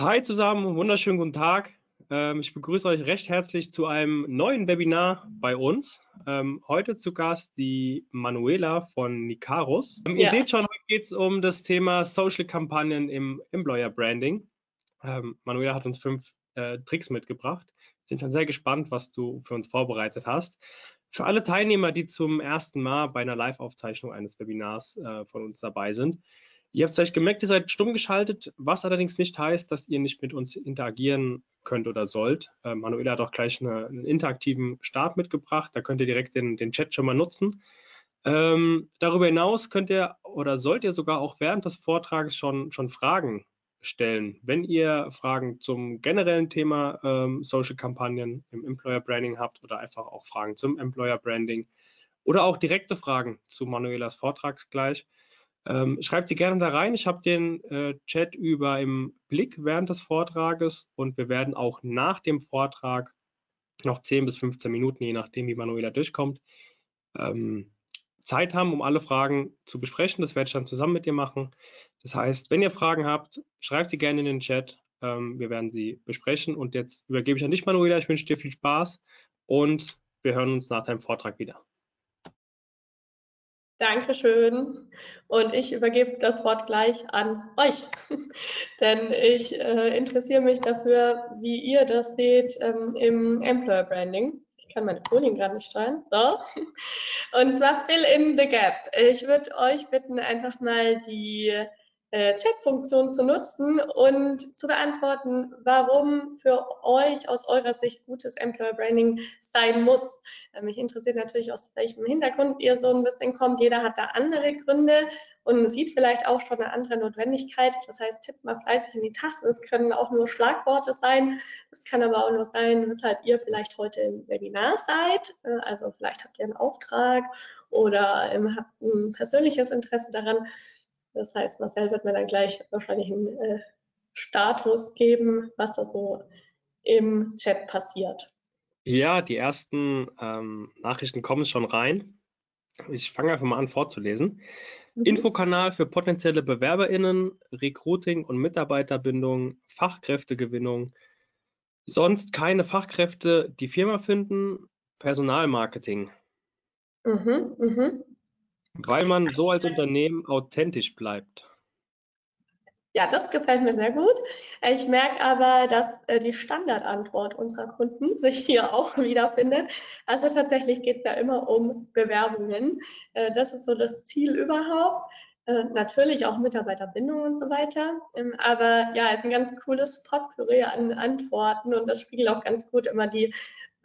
Hi zusammen, wunderschönen guten Tag. Ähm, ich begrüße euch recht herzlich zu einem neuen Webinar bei uns. Ähm, heute zu Gast die Manuela von Nicarus. Ähm, ja. Ihr seht schon, heute geht es um das Thema Social-Kampagnen im Employer Branding. Manuela hat uns fünf äh, Tricks mitgebracht. Wir sind schon sehr gespannt, was du für uns vorbereitet hast. Für alle Teilnehmer, die zum ersten Mal bei einer Live-Aufzeichnung eines Webinars äh, von uns dabei sind, Ihr habt vielleicht gemerkt, ihr seid stumm geschaltet, was allerdings nicht heißt, dass ihr nicht mit uns interagieren könnt oder sollt. Äh, Manuela hat auch gleich eine, einen interaktiven Start mitgebracht. Da könnt ihr direkt den, den Chat schon mal nutzen. Ähm, darüber hinaus könnt ihr oder sollt ihr sogar auch während des Vortrags schon, schon Fragen stellen. Wenn ihr Fragen zum generellen Thema ähm, Social Kampagnen im Employer Branding habt oder einfach auch Fragen zum Employer Branding oder auch direkte Fragen zu Manuelas Vortrag gleich, ähm, schreibt sie gerne da rein. Ich habe den äh, Chat über im Blick während des Vortrages und wir werden auch nach dem Vortrag noch 10 bis 15 Minuten, je nachdem, wie Manuela durchkommt, ähm, Zeit haben, um alle Fragen zu besprechen. Das werde ich dann zusammen mit dir machen. Das heißt, wenn ihr Fragen habt, schreibt sie gerne in den Chat. Ähm, wir werden sie besprechen. Und jetzt übergebe ich an dich, Manuela. Ich wünsche dir viel Spaß und wir hören uns nach deinem Vortrag wieder. Dankeschön. Und ich übergebe das Wort gleich an euch, denn ich äh, interessiere mich dafür, wie ihr das seht ähm, im Employer Branding. Ich kann meine Folien gerade nicht steuern. So. Und zwar Fill in the Gap. Ich würde euch bitten, einfach mal die äh, Chat-Funktion zu nutzen und zu beantworten, warum für euch aus eurer Sicht gutes Employer Branding sein muss. Äh, mich interessiert natürlich, aus welchem Hintergrund ihr so ein bisschen kommt. Jeder hat da andere Gründe und sieht vielleicht auch schon eine andere Notwendigkeit. Das heißt, tippt mal fleißig in die Tasten. Es können auch nur Schlagworte sein. Es kann aber auch nur sein, weshalb ihr vielleicht heute im Webinar seid. Äh, also vielleicht habt ihr einen Auftrag oder ähm, habt ein persönliches Interesse daran. Das heißt, Marcel wird mir dann gleich wahrscheinlich einen äh, Status geben, was da so im Chat passiert. Ja, die ersten ähm, Nachrichten kommen schon rein. Ich fange einfach mal an vorzulesen. Mhm. Infokanal für potenzielle BewerberInnen, Recruiting und Mitarbeiterbindung, Fachkräftegewinnung, sonst keine Fachkräfte die Firma finden, Personalmarketing. Mhm, mhm. Weil man so als Unternehmen authentisch bleibt. Ja, das gefällt mir sehr gut. Ich merke aber, dass äh, die Standardantwort unserer Kunden sich hier auch wiederfindet. Also tatsächlich geht es ja immer um Bewerbungen. Äh, das ist so das Ziel überhaupt. Äh, natürlich auch Mitarbeiterbindung und so weiter. Ähm, aber ja, es ist ein ganz cooles Potpourri an Antworten und das spiegelt auch ganz gut immer die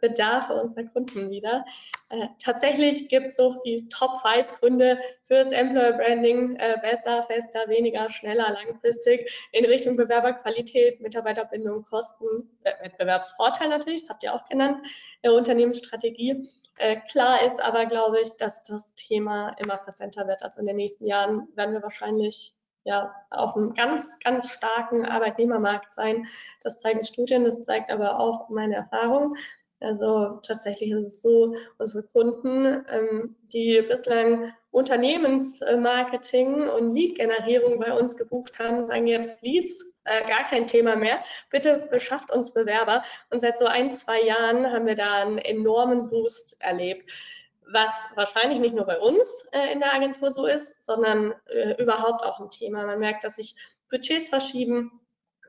Bedarfe unserer Kunden wieder. Äh, tatsächlich gibt es so die Top 5 Gründe fürs Employer Branding, äh, besser, fester, weniger, schneller, langfristig in Richtung Bewerberqualität, Mitarbeiterbindung, Kosten, Wettbewerbsvorteil natürlich, das habt ihr auch genannt, äh, Unternehmensstrategie. Äh, klar ist aber, glaube ich, dass das Thema immer präsenter wird. Also in den nächsten Jahren werden wir wahrscheinlich ja, auf einem ganz, ganz starken Arbeitnehmermarkt sein. Das zeigen Studien, das zeigt aber auch meine Erfahrung. Also tatsächlich ist es so, unsere Kunden, ähm, die bislang Unternehmensmarketing und Lead-Generierung bei uns gebucht haben, sagen jetzt Leads äh, gar kein Thema mehr. Bitte beschafft uns Bewerber. Und seit so ein, zwei Jahren haben wir da einen enormen Boost erlebt was wahrscheinlich nicht nur bei uns äh, in der Agentur so ist, sondern äh, überhaupt auch ein Thema. Man merkt, dass sich Budgets verschieben,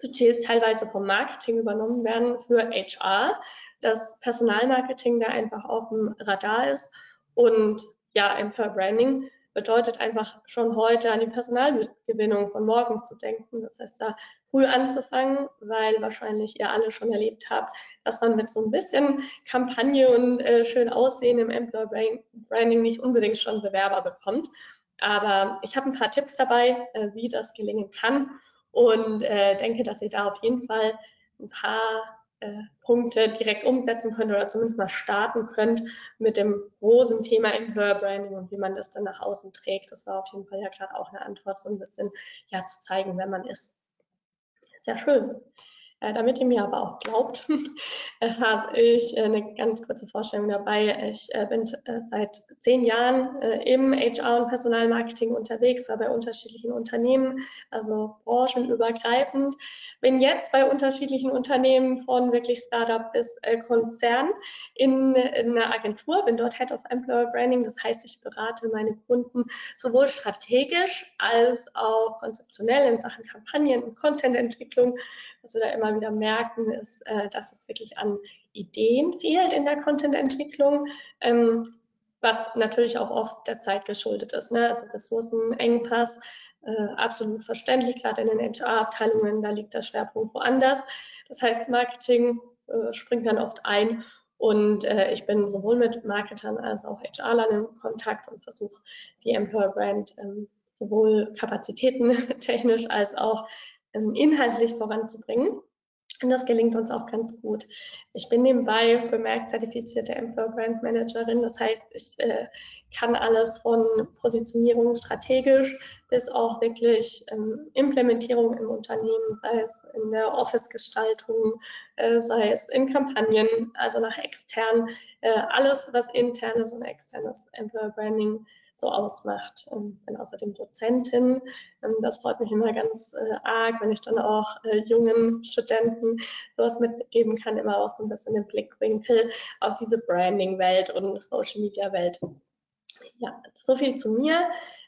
Budgets teilweise vom Marketing übernommen werden für HR dass Personalmarketing da einfach auf dem Radar ist. Und ja, Employer Branding bedeutet einfach schon heute an die Personalgewinnung von morgen zu denken. Das heißt, da früh anzufangen, weil wahrscheinlich ihr alle schon erlebt habt, dass man mit so ein bisschen Kampagne und äh, schön Aussehen im Employer Branding nicht unbedingt schon Bewerber bekommt. Aber ich habe ein paar Tipps dabei, äh, wie das gelingen kann und äh, denke, dass ihr da auf jeden Fall ein paar Punkte direkt umsetzen könnt oder zumindest mal starten könnt mit dem großen Thema Employer Branding und wie man das dann nach außen trägt. Das war auf jeden Fall ja gerade auch eine Antwort, so ein bisschen ja zu zeigen, wer man ist. Sehr schön. Äh, damit ihr mir aber auch glaubt, äh, habe ich äh, eine ganz kurze Vorstellung dabei. Ich bin seit zehn Jahren im HR- und Personalmarketing unterwegs, war bei unterschiedlichen Unternehmen, also branchenübergreifend. Bin jetzt bei unterschiedlichen Unternehmen von wirklich Startup bis Konzern in, in einer Agentur, bin dort Head of Employer Branding. Das heißt, ich berate meine Kunden sowohl strategisch als auch konzeptionell in Sachen Kampagnen und Contententwicklung was wir da immer wieder merken, ist, äh, dass es wirklich an Ideen fehlt in der Content-Entwicklung, ähm, was natürlich auch oft der Zeit geschuldet ist. Ne? Also Ressourcenengpass, äh, absolut verständlich, gerade in den HR-Abteilungen, da liegt der Schwerpunkt woanders. Das heißt, Marketing äh, springt dann oft ein und äh, ich bin sowohl mit Marketern als auch HR-Lern in Kontakt und versuche die Employer Brand ähm, sowohl kapazitätentechnisch als auch ähm, inhaltlich voranzubringen. Und das gelingt uns auch ganz gut. Ich bin nebenbei bemerkt zertifizierte Employer Brand Managerin. Das heißt, ich äh, kann alles von Positionierung strategisch bis auch wirklich ähm, Implementierung im Unternehmen, sei es in der Office-Gestaltung, äh, sei es in Kampagnen, also nach extern, äh, alles, was internes und externes Employer Branding so ausmacht. Ähm, bin außerdem Dozentin. Ähm, das freut mich immer ganz äh, arg, wenn ich dann auch äh, jungen Studenten sowas mitgeben kann, immer auch so ein bisschen den Blickwinkel auf diese Branding-Welt und Social-Media-Welt. Ja, so viel zu mir.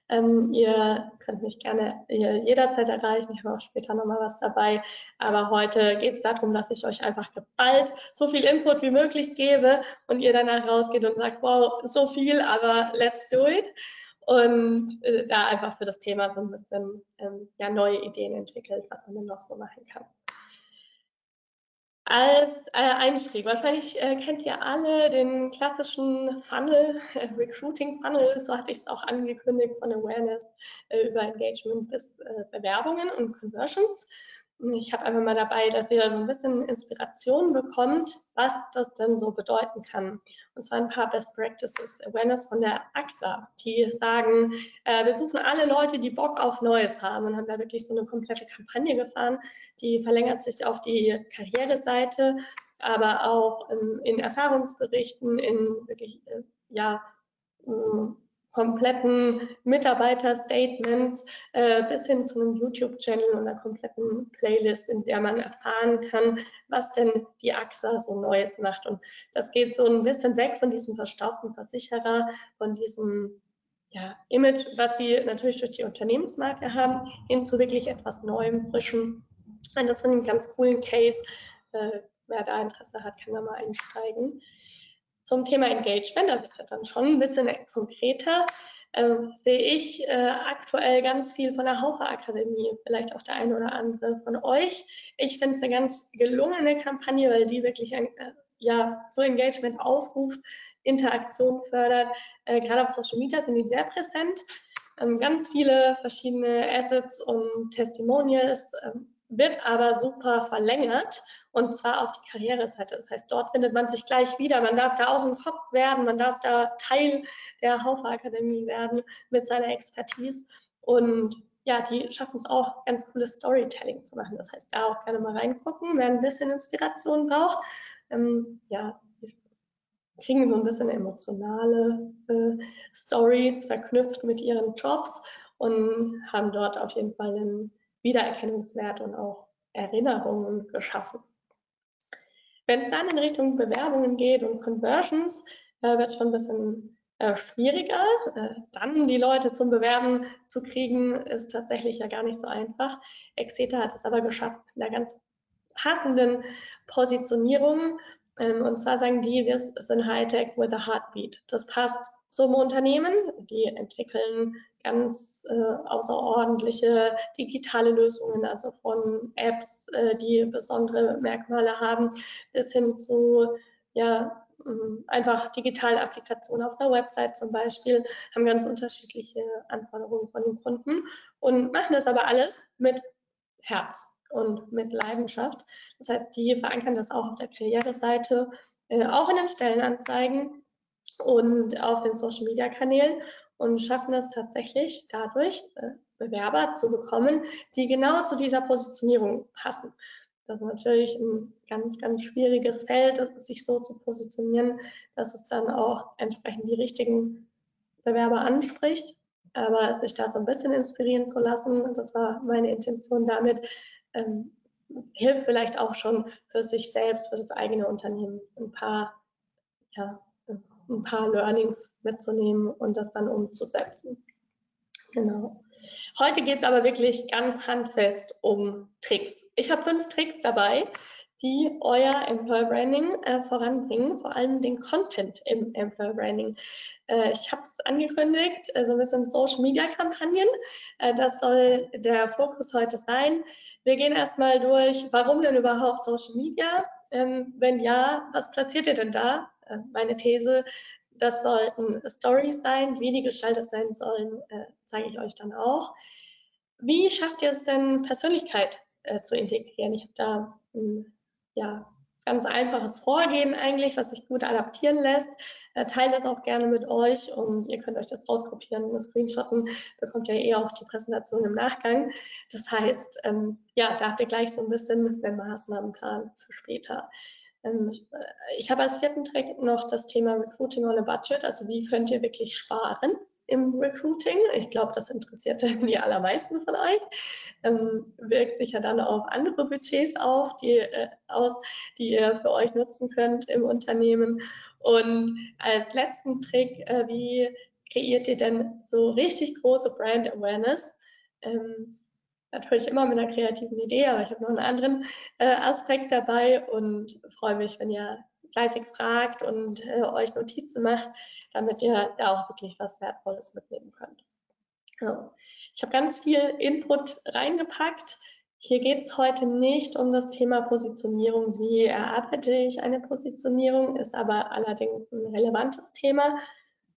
Ähm, ihr könnt mich gerne jederzeit erreichen. Ich habe auch später nochmal was dabei. Aber heute geht es darum, dass ich euch einfach geballt so viel Input wie möglich gebe und ihr danach rausgeht und sagt, wow, so viel, aber let's do it. Und äh, da einfach für das Thema so ein bisschen ähm, ja, neue Ideen entwickelt, was man denn noch so machen kann als äh, Einstieg. Wahrscheinlich äh, kennt ihr alle den klassischen Funnel, äh, Recruiting Funnel, so hatte ich es auch angekündigt, von Awareness äh, über Engagement bis äh, Bewerbungen und Conversions. Ich habe einfach mal dabei, dass ihr so ein bisschen Inspiration bekommt, was das denn so bedeuten kann. Und zwar ein paar Best Practices Awareness von der AXA, die sagen, äh, wir suchen alle Leute, die Bock auf Neues haben und haben da wirklich so eine komplette Kampagne gefahren. Die verlängert sich auf die Karriereseite, aber auch in, in Erfahrungsberichten, in wirklich, äh, ja, kompletten Mitarbeiterstatements äh, bis hin zu einem YouTube-Channel und einer kompletten Playlist, in der man erfahren kann, was denn die AXA so Neues macht. Und das geht so ein bisschen weg von diesem verstaubten Versicherer, von diesem ja, Image, was die natürlich durch die Unternehmensmarke haben, hin zu wirklich etwas Neuem, Frischem. Und das finde ich einen ganz coolen Case. Äh, wer da Interesse hat, kann da mal einsteigen. Zum Thema Engagement, da wird es ja dann schon ein bisschen konkreter, äh, sehe ich äh, aktuell ganz viel von der Haufe Akademie, vielleicht auch der eine oder andere von euch. Ich finde es eine ganz gelungene Kampagne, weil die wirklich ein, äh, ja, so Engagement aufruft, Interaktion fördert. Äh, gerade auf Social Media sind die sehr präsent. Ähm, ganz viele verschiedene Assets und Testimonials, ähm, wird aber super verlängert und zwar auf die Karriereseite. Das heißt, dort findet man sich gleich wieder. Man darf da auch ein Kopf werden, man darf da Teil der Haufe Akademie werden mit seiner Expertise und ja, die schaffen es auch, ganz cooles Storytelling zu machen. Das heißt, da auch gerne mal reingucken, wer ein bisschen Inspiration braucht. Ähm, ja, kriegen so ein bisschen emotionale äh, Stories verknüpft mit ihren Jobs und haben dort auf jeden Fall einen Wiedererkennungswert und auch Erinnerungen geschaffen. Wenn es dann in Richtung Bewerbungen geht und Conversions, äh, wird es schon ein bisschen äh, schwieriger. Äh, dann die Leute zum Bewerben zu kriegen, ist tatsächlich ja gar nicht so einfach. Exeter hat es aber geschafft, in einer ganz passenden Positionierung. Ähm, und zwar sagen die, wir sind Hightech with a Heartbeat. Das passt zum Unternehmen. Die entwickeln ganz äh, außerordentliche digitale Lösungen, also von Apps, äh, die besondere Merkmale haben, bis hin zu ja, ähm, einfach digitale Applikationen auf einer Website zum Beispiel, haben ganz unterschiedliche Anforderungen von den Kunden und machen das aber alles mit Herz und mit Leidenschaft. Das heißt, die verankern das auch auf der Karriereseite, äh, auch in den Stellenanzeigen und auf den Social-Media-Kanälen und schaffen es tatsächlich dadurch, äh, Bewerber zu bekommen, die genau zu dieser Positionierung passen. Das ist natürlich ein ganz, ganz schwieriges Feld, sich so zu positionieren, dass es dann auch entsprechend die richtigen Bewerber anspricht. Aber sich da so ein bisschen inspirieren zu lassen, das war meine Intention damit, ähm, hilft vielleicht auch schon für sich selbst, für das eigene Unternehmen ein paar, ja, ein paar Learnings mitzunehmen und das dann umzusetzen. Genau. Heute geht es aber wirklich ganz handfest um Tricks. Ich habe fünf Tricks dabei, die euer Employer Branding äh, voranbringen, vor allem den Content im Employer Branding. Äh, ich habe es angekündigt, äh, so ein bisschen Social Media Kampagnen. Äh, das soll der Fokus heute sein. Wir gehen erstmal durch, warum denn überhaupt Social Media? Ähm, wenn ja, was platziert ihr denn da? Äh, meine These, das sollten Stories sein. Wie die gestaltet sein sollen, äh, zeige ich euch dann auch. Wie schafft ihr es denn, Persönlichkeit äh, zu integrieren? Ich habe da ein ja, ganz einfaches Vorgehen eigentlich, was sich gut adaptieren lässt. Teilt das auch gerne mit euch und ihr könnt euch das rauskopieren und screenshotten, bekommt ihr eh auch die Präsentation im Nachgang. Das heißt, ähm, ja, da habt ihr gleich so ein bisschen einen Maßnahmenplan für später. Ähm, äh, ich habe als vierten Trick noch das Thema Recruiting on a Budget, also wie könnt ihr wirklich sparen im Recruiting. Ich glaube, das interessiert die allermeisten von euch. Ähm, wirkt sich ja dann auf andere Budgets auf, die, äh, aus, die ihr für euch nutzen könnt im Unternehmen. Und als letzten Trick, äh, wie kreiert ihr denn so richtig große Brand Awareness? Ähm, natürlich immer mit einer kreativen Idee, aber ich habe noch einen anderen äh, Aspekt dabei und freue mich, wenn ihr fleißig fragt und äh, euch Notizen macht, damit ihr da auch wirklich was Wertvolles mitnehmen könnt. Ja. Ich habe ganz viel Input reingepackt. Hier geht es heute nicht um das Thema Positionierung. Wie erarbeite ich eine Positionierung? Ist aber allerdings ein relevantes Thema.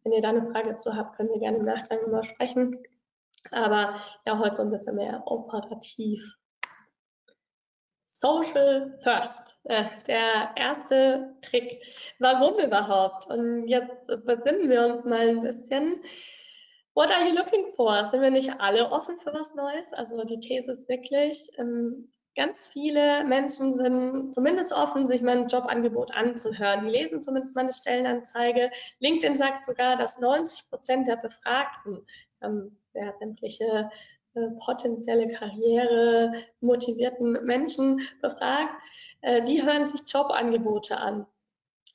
Wenn ihr da eine Frage zu habt, können wir gerne im Nachgang nochmal sprechen. Aber ja, heute so ein bisschen mehr operativ. Social First, äh, der erste Trick. Warum überhaupt? Und jetzt besinnen wir uns mal ein bisschen. What are you looking for? Sind wir nicht alle offen für was Neues? Also die These ist wirklich, ähm, ganz viele Menschen sind zumindest offen, sich mal ein Jobangebot anzuhören. Die lesen zumindest mal eine Stellenanzeige. LinkedIn sagt sogar, dass 90 Prozent der Befragten ähm, ja, sämtliche äh, potenzielle Karriere motivierten Menschen befragt, äh, die hören sich Jobangebote an.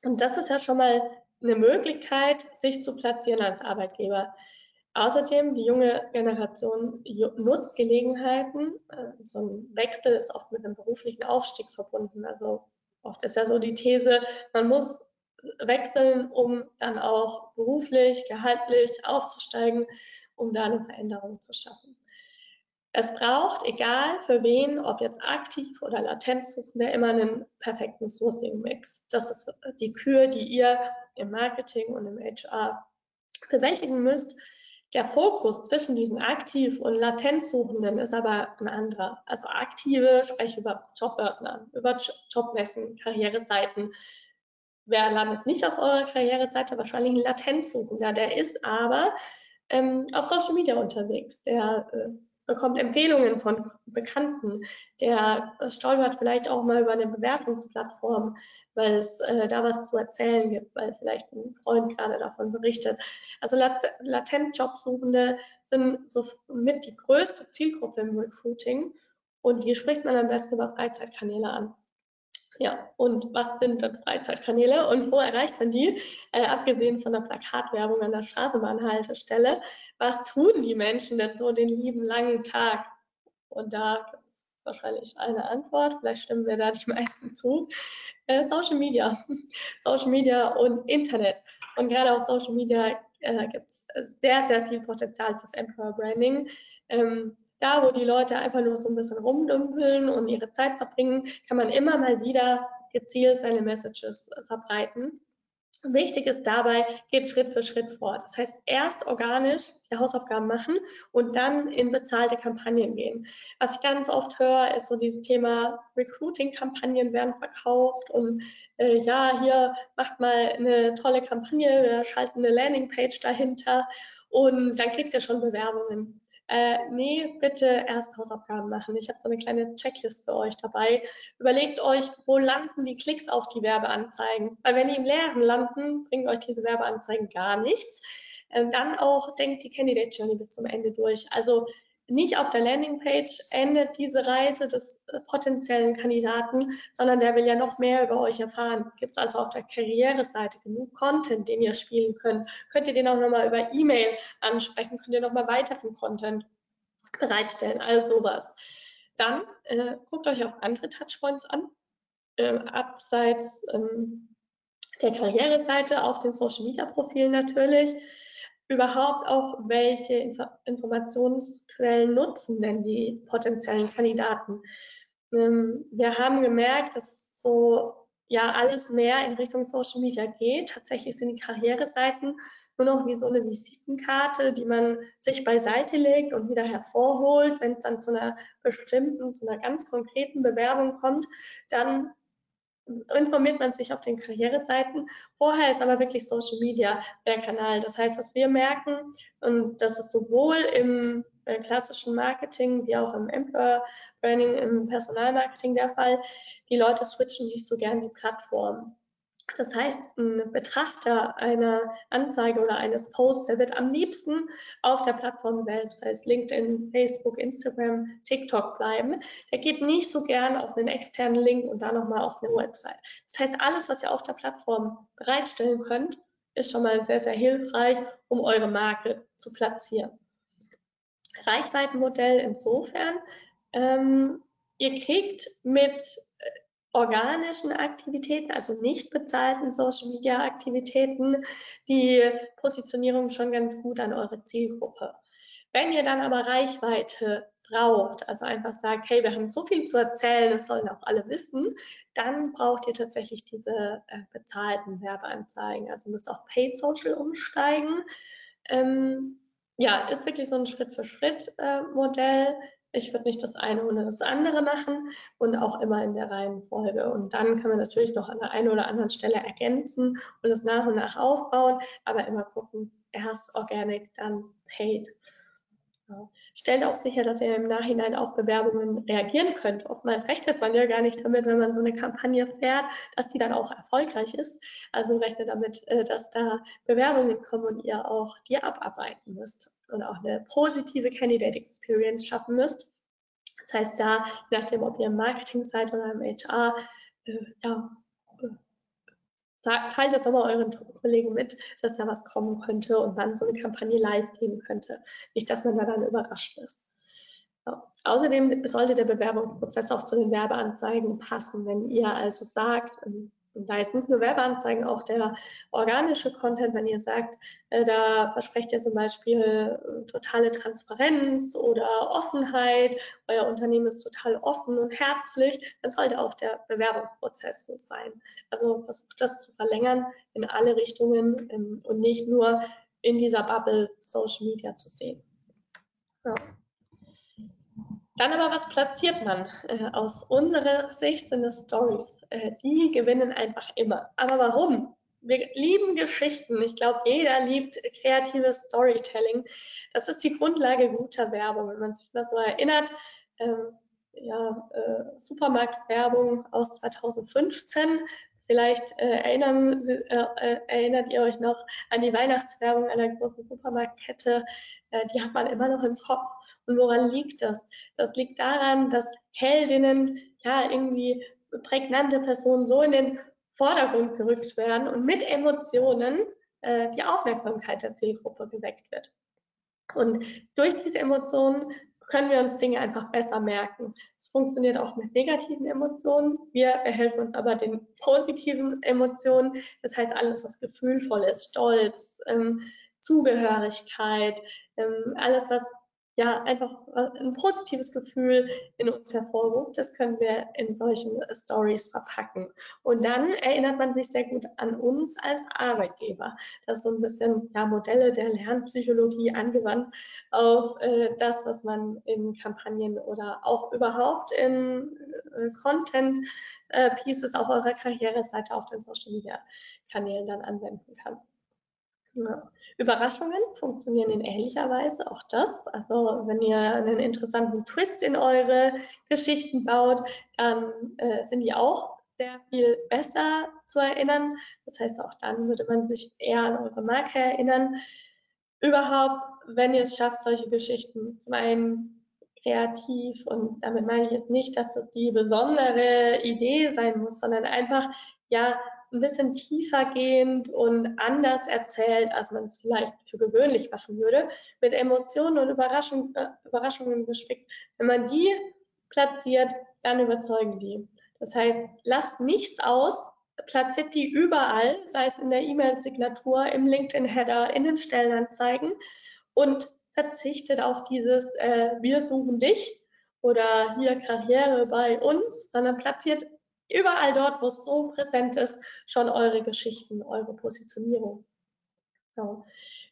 Und das ist ja schon mal eine Möglichkeit, sich zu platzieren als Arbeitgeber. Außerdem, die junge Generation nutzt Gelegenheiten. Äh, so ein Wechsel ist oft mit einem beruflichen Aufstieg verbunden. Also oft ist ja so die These, man muss wechseln, um dann auch beruflich, gehaltlich aufzusteigen, um da eine Veränderung zu schaffen. Es braucht, egal für wen, ob jetzt aktiv oder latent suchende, immer einen perfekten Sourcing-Mix. Das ist die Kür, die ihr im Marketing und im HR bewältigen müsst. Der Fokus zwischen diesen aktiv und latent Suchenden ist aber ein anderer. Also aktive spreche über Jobbörsen an, über Jobmessen, Karriereseiten. Wer landet nicht auf eurer Karriereseite? Wahrscheinlich ein Latenzsuchender. Der ist aber ähm, auf Social Media unterwegs. Der äh, bekommt Empfehlungen von Bekannten, der stolpert vielleicht auch mal über eine Bewertungsplattform, weil es äh, da was zu erzählen gibt, weil vielleicht ein Freund gerade davon berichtet. Also lat latent Jobsuchende sind so mit die größte Zielgruppe im Recruiting und die spricht man am besten über Freizeitkanäle an. Ja, und was sind dann Freizeitkanäle und wo erreicht man die? Äh, abgesehen von der Plakatwerbung an der Straßenbahnhaltestelle, was tun die Menschen denn so den lieben langen Tag? Und da gibt es wahrscheinlich eine Antwort, vielleicht stimmen wir da die meisten zu. Äh, Social Media. Social Media und Internet. Und gerade auf Social Media äh, gibt es sehr, sehr viel Potenzial fürs Employer Branding. Ähm, da, wo die Leute einfach nur so ein bisschen rumdümpeln und ihre Zeit verbringen, kann man immer mal wieder gezielt seine Messages verbreiten. Wichtig ist dabei, geht Schritt für Schritt vor. Das heißt, erst organisch die Hausaufgaben machen und dann in bezahlte Kampagnen gehen. Was ich ganz oft höre, ist so dieses Thema Recruiting-Kampagnen werden verkauft und äh, ja, hier macht mal eine tolle Kampagne, wir schalten eine Landingpage dahinter und dann kriegt ihr schon Bewerbungen. Äh, nee, bitte erst Hausaufgaben machen. Ich habe so eine kleine Checklist für euch dabei. Überlegt euch, wo landen die Klicks auf die Werbeanzeigen? Weil wenn die im Leeren landen, bringen euch diese Werbeanzeigen gar nichts. Ähm, dann auch denkt die Candidate Journey bis zum Ende durch. Also nicht auf der Landingpage endet diese Reise des äh, potenziellen Kandidaten, sondern der will ja noch mehr über euch erfahren. Gibt es also auf der Karriereseite genug Content, den ihr spielen könnt? Könnt ihr den auch nochmal über E-Mail ansprechen? Könnt ihr nochmal weiteren Content bereitstellen? All sowas. Dann äh, guckt euch auch andere Touchpoints an, äh, abseits ähm, der Karriereseite auf den Social Media Profilen natürlich überhaupt auch, welche Inf Informationsquellen nutzen denn die potenziellen Kandidaten. Ähm, wir haben gemerkt, dass so ja alles mehr in Richtung Social Media geht. Tatsächlich sind die Karriereseiten nur noch wie so eine Visitenkarte, die man sich beiseite legt und wieder hervorholt. Wenn es dann zu einer bestimmten, zu einer ganz konkreten Bewerbung kommt, dann informiert man sich auf den Karriereseiten. Vorher ist aber wirklich Social Media der Kanal. Das heißt, was wir merken, und das ist sowohl im äh, klassischen Marketing wie auch im Employer Branding, im Personalmarketing der Fall, die Leute switchen nicht so gern die Plattform. Das heißt, ein Betrachter einer Anzeige oder eines Posts, der wird am liebsten auf der Plattform selbst, sei es LinkedIn, Facebook, Instagram, TikTok bleiben. Der geht nicht so gern auf einen externen Link und dann nochmal auf eine Website. Das heißt, alles, was ihr auf der Plattform bereitstellen könnt, ist schon mal sehr, sehr hilfreich, um eure Marke zu platzieren. Reichweitenmodell insofern, ähm, ihr kriegt mit organischen Aktivitäten, also nicht bezahlten Social Media Aktivitäten, die Positionierung schon ganz gut an eure Zielgruppe. Wenn ihr dann aber Reichweite braucht, also einfach sagt, hey, wir haben so viel zu erzählen, das sollen auch alle wissen, dann braucht ihr tatsächlich diese äh, bezahlten Werbeanzeigen. Also müsst auch Paid Social umsteigen. Ähm, ja, ist wirklich so ein Schritt-für-Schritt-Modell. Äh, ich würde nicht das eine ohne das andere machen und auch immer in der Reihenfolge. Und dann kann man natürlich noch an der einen oder anderen Stelle ergänzen und es nach und nach aufbauen, aber immer gucken, erst Organic, dann Paid. Ja. Stellt auch sicher, dass ihr im Nachhinein auf Bewerbungen reagieren könnt. Oftmals rechnet man ja gar nicht damit, wenn man so eine Kampagne fährt, dass die dann auch erfolgreich ist. Also rechnet damit, äh, dass da Bewerbungen kommen und ihr auch die abarbeiten müsst und auch eine positive Candidate Experience schaffen müsst. Das heißt, da, je nachdem, ob ihr im Marketing seid oder im HR, äh, ja, äh, teilt das nochmal euren Kollegen mit, dass da was kommen könnte und wann so eine Kampagne live gehen könnte. Nicht, dass man da dann überrascht ist. Ja. Außerdem sollte der Bewerbungsprozess auch zu den Werbeanzeigen passen. Wenn ihr also sagt, ähm, da ist nicht nur Werbeanzeigen, auch der organische Content, wenn ihr sagt, äh, da versprecht ihr zum Beispiel äh, totale Transparenz oder Offenheit, euer Unternehmen ist total offen und herzlich, dann sollte auch der Bewerbungsprozess so sein. Also versucht das zu verlängern in alle Richtungen ähm, und nicht nur in dieser Bubble Social Media zu sehen. Ja. Dann aber, was platziert man? Äh, aus unserer Sicht sind es Stories. Äh, die gewinnen einfach immer. Aber warum? Wir lieben Geschichten. Ich glaube, jeder liebt kreatives Storytelling. Das ist die Grundlage guter Werbung. Wenn man sich mal so erinnert, ähm, ja, äh, Supermarktwerbung aus 2015. Vielleicht äh, erinnern, äh, äh, erinnert ihr euch noch an die Weihnachtswerbung einer großen Supermarktkette, äh, die hat man immer noch im Kopf. Und woran liegt das? Das liegt daran, dass Heldinnen, ja, irgendwie prägnante Personen so in den Vordergrund gerückt werden und mit Emotionen äh, die Aufmerksamkeit der Zielgruppe geweckt wird. Und durch diese Emotionen können wir uns Dinge einfach besser merken. Es funktioniert auch mit negativen Emotionen. Wir behelfen uns aber den positiven Emotionen. Das heißt, alles, was gefühlvoll ist, Stolz, ähm, Zugehörigkeit, ähm, alles, was ja einfach ein positives Gefühl in uns hervorruft, das können wir in solchen Stories verpacken. Und dann erinnert man sich sehr gut an uns als Arbeitgeber. Das ist so ein bisschen ja, Modelle der Lernpsychologie angewandt auf äh, das, was man in Kampagnen oder auch überhaupt in äh, Content äh, Pieces auf eurer Karriereseite auf den Social Media Kanälen dann anwenden kann. Ja. Überraschungen funktionieren in ähnlicher Weise, auch das. Also wenn ihr einen interessanten Twist in eure Geschichten baut, dann äh, sind die auch sehr viel besser zu erinnern. Das heißt, auch dann würde man sich eher an eure Marke erinnern. Überhaupt, wenn ihr es schafft, solche Geschichten zum einen kreativ und damit meine ich jetzt nicht, dass das die besondere Idee sein muss, sondern einfach ja ein bisschen tiefer gehend und anders erzählt, als man es vielleicht für gewöhnlich machen würde, mit Emotionen und Überraschung, äh, Überraschungen gespickt. Wenn man die platziert, dann überzeugen die. Das heißt, lasst nichts aus, platziert die überall, sei es in der E-Mail-Signatur, im LinkedIn-Header, in den Stellenanzeigen und verzichtet auf dieses äh, Wir suchen dich oder hier Karriere bei uns, sondern platziert überall dort, wo es so präsent ist, schon eure Geschichten, eure Positionierung. Genau.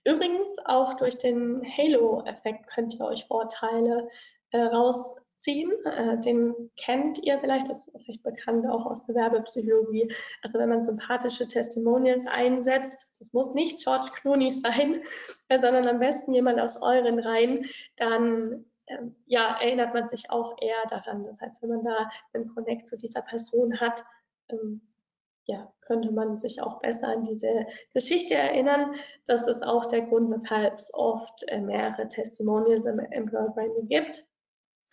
Übrigens, auch durch den Halo-Effekt könnt ihr euch Vorteile äh, rausziehen. Äh, den kennt ihr vielleicht, das ist recht bekannt auch aus Gewerbepsychologie. Also wenn man sympathische Testimonials einsetzt, das muss nicht George Clooney sein, äh, sondern am besten jemand aus euren Reihen, dann ähm, ja, erinnert man sich auch eher daran. Das heißt, wenn man da einen Connect zu dieser Person hat, ähm, ja, könnte man sich auch besser an diese Geschichte erinnern. Das ist auch der Grund, weshalb es oft äh, mehrere Testimonials im Employer Branding gibt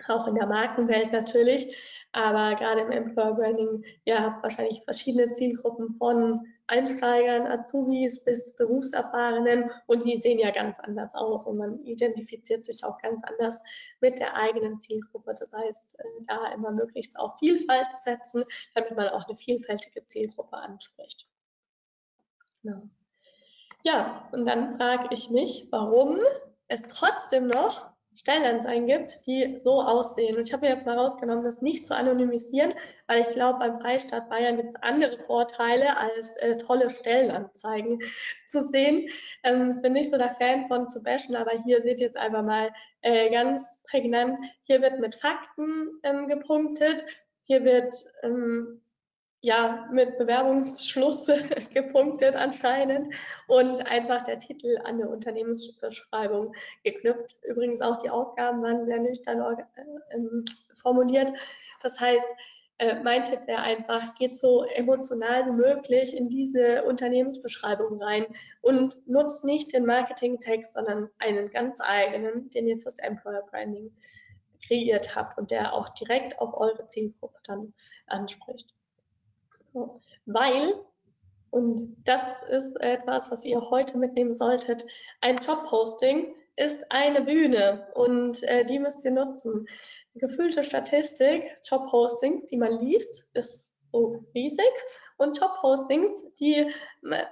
auch in der Markenwelt natürlich, aber gerade im Employer Branding, habt wahrscheinlich verschiedene Zielgruppen von Einsteigern, Azubis bis Berufserfahrenen und die sehen ja ganz anders aus und man identifiziert sich auch ganz anders mit der eigenen Zielgruppe. Das heißt, äh, da immer möglichst auf Vielfalt setzen, damit man auch eine vielfältige Zielgruppe anspricht. Genau. Ja, und dann frage ich mich, warum es trotzdem noch Stellenanzeigen gibt, die so aussehen. Und ich habe jetzt mal rausgenommen, das nicht zu anonymisieren, weil ich glaube, beim Freistaat Bayern gibt es andere Vorteile, als äh, tolle Stellenanzeigen zu sehen. Ähm, bin nicht so der Fan von zu bashen, aber hier seht ihr es einfach mal äh, ganz prägnant. Hier wird mit Fakten ähm, gepunktet. Hier wird ähm, ja, mit Bewerbungsschluss gepunktet anscheinend und einfach der Titel an der Unternehmensbeschreibung geknüpft. Übrigens auch die Aufgaben waren sehr nüchtern äh, ähm, formuliert. Das heißt, äh, mein Tipp wäre einfach, geht so emotional wie möglich in diese Unternehmensbeschreibung rein und nutzt nicht den Marketing-Text, sondern einen ganz eigenen, den ihr fürs Employer Branding kreiert habt und der auch direkt auf eure Zielgruppe dann anspricht. Weil, und das ist etwas, was ihr heute mitnehmen solltet, ein Jobposting ist eine Bühne und äh, die müsst ihr nutzen. Gefühlte Statistik, Jobpostings, die man liest, ist so riesig und Top-Postings, die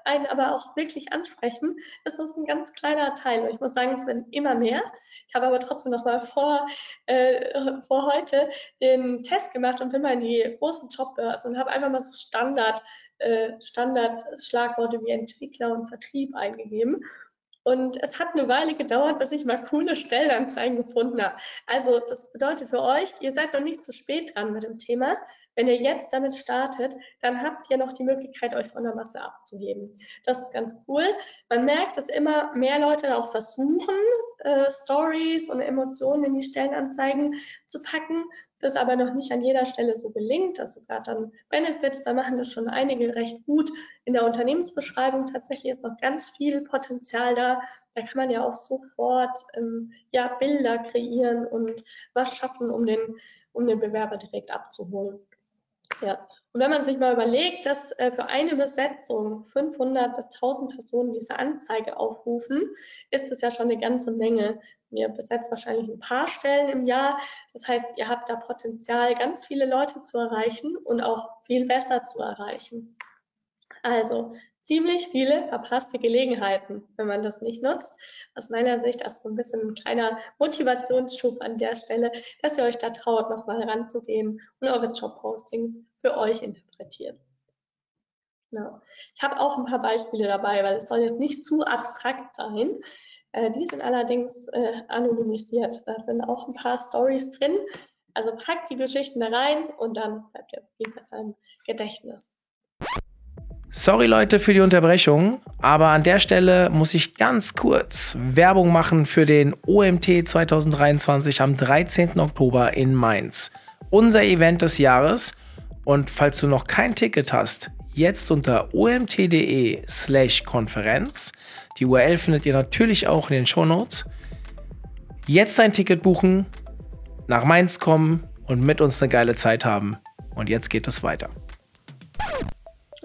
einen aber auch wirklich ansprechen, ist das ein ganz kleiner Teil. Ich muss sagen, es werden immer mehr. Ich habe aber trotzdem noch mal vor, äh, vor heute den Test gemacht und bin mal in die großen Jobbörsen und habe einfach mal so Standard, äh, Standard-Schlagworte wie Entwickler und Vertrieb eingegeben. Und es hat eine Weile gedauert, bis ich mal coole Stellenanzeigen gefunden habe. Also das bedeutet für euch, ihr seid noch nicht zu spät dran mit dem Thema. Wenn ihr jetzt damit startet, dann habt ihr noch die Möglichkeit, euch von der Masse abzuheben. Das ist ganz cool. Man merkt, dass immer mehr Leute auch versuchen, äh, Stories und Emotionen in die Stellenanzeigen zu packen das aber noch nicht an jeder Stelle so gelingt. Also gerade dann Benefits, da machen das schon einige recht gut. In der Unternehmensbeschreibung tatsächlich ist noch ganz viel Potenzial da. Da kann man ja auch sofort ähm, ja, Bilder kreieren und was schaffen, um den, um den Bewerber direkt abzuholen. Ja. Und wenn man sich mal überlegt, dass äh, für eine Besetzung 500 bis 1000 Personen diese Anzeige aufrufen, ist das ja schon eine ganze Menge. Ihr besetzt wahrscheinlich ein paar Stellen im Jahr. Das heißt, ihr habt da Potenzial, ganz viele Leute zu erreichen und auch viel besser zu erreichen. Also ziemlich viele verpasste Gelegenheiten, wenn man das nicht nutzt. Aus meiner Sicht ist so ein bisschen ein kleiner Motivationsschub an der Stelle, dass ihr euch da traut, nochmal ranzugehen und eure Jobpostings für euch interpretiert. Genau. Ich habe auch ein paar Beispiele dabei, weil es soll jetzt nicht zu abstrakt sein. Äh, die sind allerdings äh, anonymisiert. Da sind auch ein paar Stories drin. Also packt die Geschichten da rein und dann bleibt ihr viel besser im Gedächtnis. Sorry Leute für die Unterbrechung, aber an der Stelle muss ich ganz kurz Werbung machen für den OMT 2023 am 13. Oktober in Mainz. Unser Event des Jahres. Und falls du noch kein Ticket hast, jetzt unter omt.de slash Konferenz. Die URL findet ihr natürlich auch in den Show Notes. Jetzt ein Ticket buchen, nach Mainz kommen und mit uns eine geile Zeit haben. Und jetzt geht es weiter.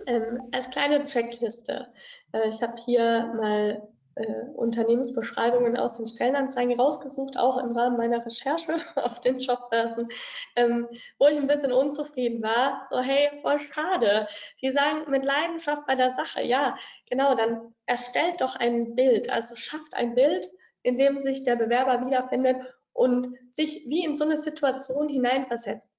Ähm, als kleine Checkliste. Äh, ich habe hier mal äh, Unternehmensbeschreibungen aus den Stellenanzeigen rausgesucht, auch im Rahmen meiner Recherche auf den Jobbörsen, ähm, wo ich ein bisschen unzufrieden war. So, hey, voll schade. Die sagen mit Leidenschaft bei der Sache. Ja, genau, dann erstellt doch ein Bild. Also schafft ein Bild, in dem sich der Bewerber wiederfindet und sich wie in so eine Situation hineinversetzt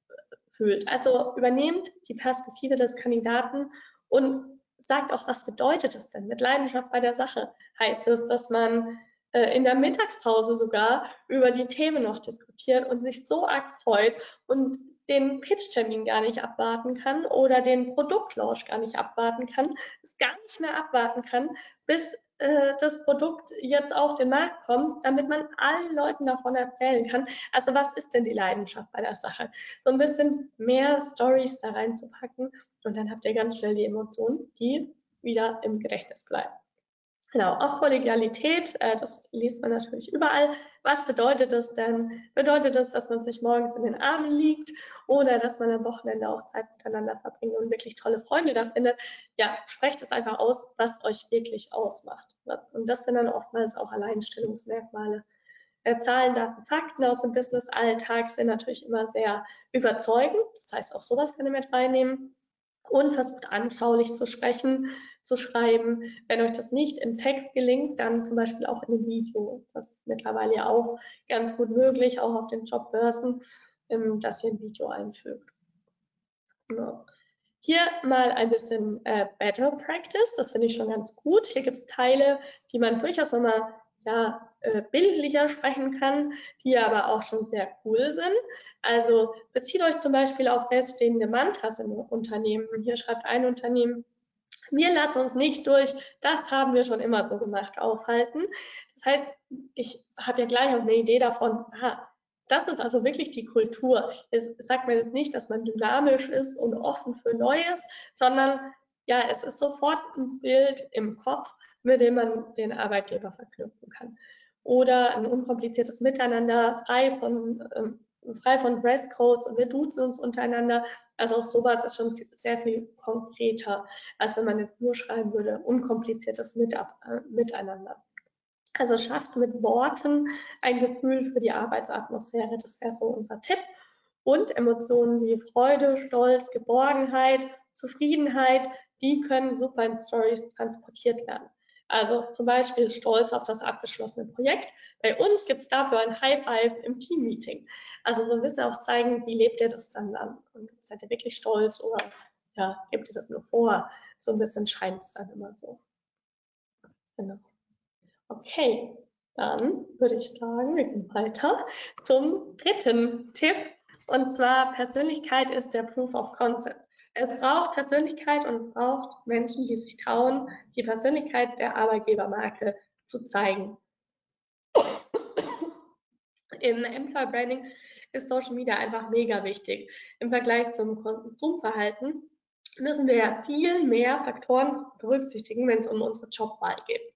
fühlt. Also übernehmt die Perspektive des Kandidaten und sagt auch, was bedeutet es denn mit Leidenschaft bei der Sache? Heißt es, dass man äh, in der Mittagspause sogar über die Themen noch diskutiert und sich so arg freut und den Pitch-Termin gar nicht abwarten kann oder den Produktlaunch gar nicht abwarten kann, es gar nicht mehr abwarten kann, bis äh, das Produkt jetzt auf den Markt kommt, damit man allen Leuten davon erzählen kann. Also was ist denn die Leidenschaft bei der Sache? So ein bisschen mehr Stories da reinzupacken und dann habt ihr ganz schnell die Emotionen, die wieder im Gedächtnis bleiben. Genau, auch Kollegialität, äh, das liest man natürlich überall. Was bedeutet das denn? Bedeutet das, dass man sich morgens in den Armen liegt oder dass man am Wochenende auch Zeit miteinander verbringt und wirklich tolle Freunde da findet? Ja, sprecht es einfach aus, was euch wirklich ausmacht. Und das sind dann oftmals auch Alleinstellungsmerkmale. Äh, Zahlen, Daten, Fakten aus dem Business-Alltag sind natürlich immer sehr überzeugend. Das heißt, auch sowas kann ihr mit reinnehmen und versucht anschaulich zu sprechen, zu schreiben. Wenn euch das nicht im Text gelingt, dann zum Beispiel auch in einem Video. Das ist mittlerweile ja auch ganz gut möglich, auch auf den Jobbörsen, ähm, dass ihr ein Video einfügt. Genau. Hier mal ein bisschen äh, Better Practice, das finde ich schon ganz gut. Hier gibt es Teile, die man durchaus nochmal ja, äh, bildlicher sprechen kann, die aber auch schon sehr cool sind. Also bezieht euch zum Beispiel auf feststehende Mantras im Unternehmen. Hier schreibt ein Unternehmen, wir lassen uns nicht durch, das haben wir schon immer so gemacht, aufhalten. Das heißt, ich habe ja gleich auch eine Idee davon, aha, das ist also wirklich die Kultur. Es sagt mir jetzt nicht, dass man dynamisch ist und offen für Neues, sondern ja, es ist sofort ein Bild im Kopf, mit dem man den Arbeitgeber verknüpfen kann. Oder ein unkompliziertes Miteinander, frei von, ähm, frei von Dresscodes und wir duzen uns untereinander. Also auch sowas ist schon sehr viel konkreter, als wenn man nur schreiben würde, unkompliziertes Mitab äh, Miteinander. Also schafft mit Worten ein Gefühl für die Arbeitsatmosphäre. Das wäre so unser Tipp. Und Emotionen wie Freude, Stolz, Geborgenheit, Zufriedenheit, die können super in Stories transportiert werden. Also zum Beispiel stolz auf das abgeschlossene Projekt. Bei uns gibt es dafür ein High Five im Team-Meeting. Also so ein bisschen auch zeigen, wie lebt ihr das dann dann? Und seid ihr wirklich stolz oder ja, gebt ihr das nur vor? So ein bisschen scheint es dann immer so. Genau. Okay, dann würde ich sagen, wir gehen weiter zum dritten Tipp. Und zwar Persönlichkeit ist der Proof of Concept. Es braucht Persönlichkeit und es braucht Menschen, die sich trauen, die Persönlichkeit der Arbeitgebermarke zu zeigen. Im Employer Branding ist Social Media einfach mega wichtig. Im Vergleich zum Konsumverhalten müssen wir ja viel mehr Faktoren berücksichtigen, wenn es um unsere Jobwahl geht.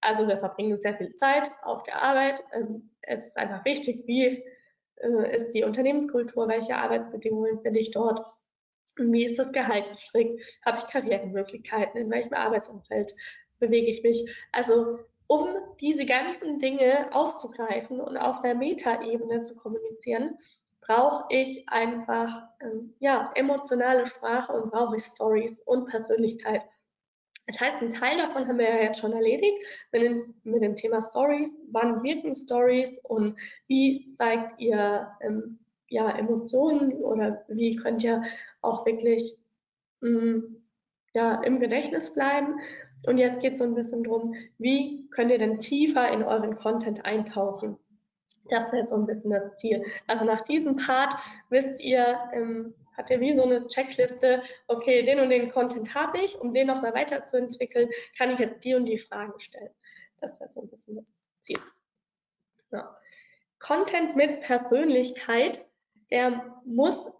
Also wir verbringen sehr viel Zeit auf der Arbeit. Ähm, es ist einfach wichtig, wie äh, ist die Unternehmenskultur, welche Arbeitsbedingungen finde ich dort wie ist das Gehalt gestrickt? Habe ich Karrieremöglichkeiten? In welchem Arbeitsumfeld bewege ich mich? Also um diese ganzen Dinge aufzugreifen und auf der Metaebene zu kommunizieren, brauche ich einfach ähm, ja, emotionale Sprache und brauche ich Stories und Persönlichkeit. Das heißt, ein Teil davon haben wir ja jetzt schon erledigt mit dem, mit dem Thema Stories. Wann wirken Stories und wie zeigt ihr ähm, ja, Emotionen oder wie könnt ihr auch wirklich mh, mm, ja, im Gedächtnis bleiben. Und jetzt geht es so ein bisschen darum, wie könnt ihr denn tiefer in euren Content eintauchen? Das wäre so ein bisschen das Ziel. Also nach diesem Part wisst ihr, ähm, Habt ihr wie so eine Checkliste, okay, den und den Content habe ich, um den nochmal weiterzuentwickeln, kann ich jetzt die und die Fragen stellen. Das wäre so ein bisschen das Ziel. Ja. Content mit Persönlichkeit, der muss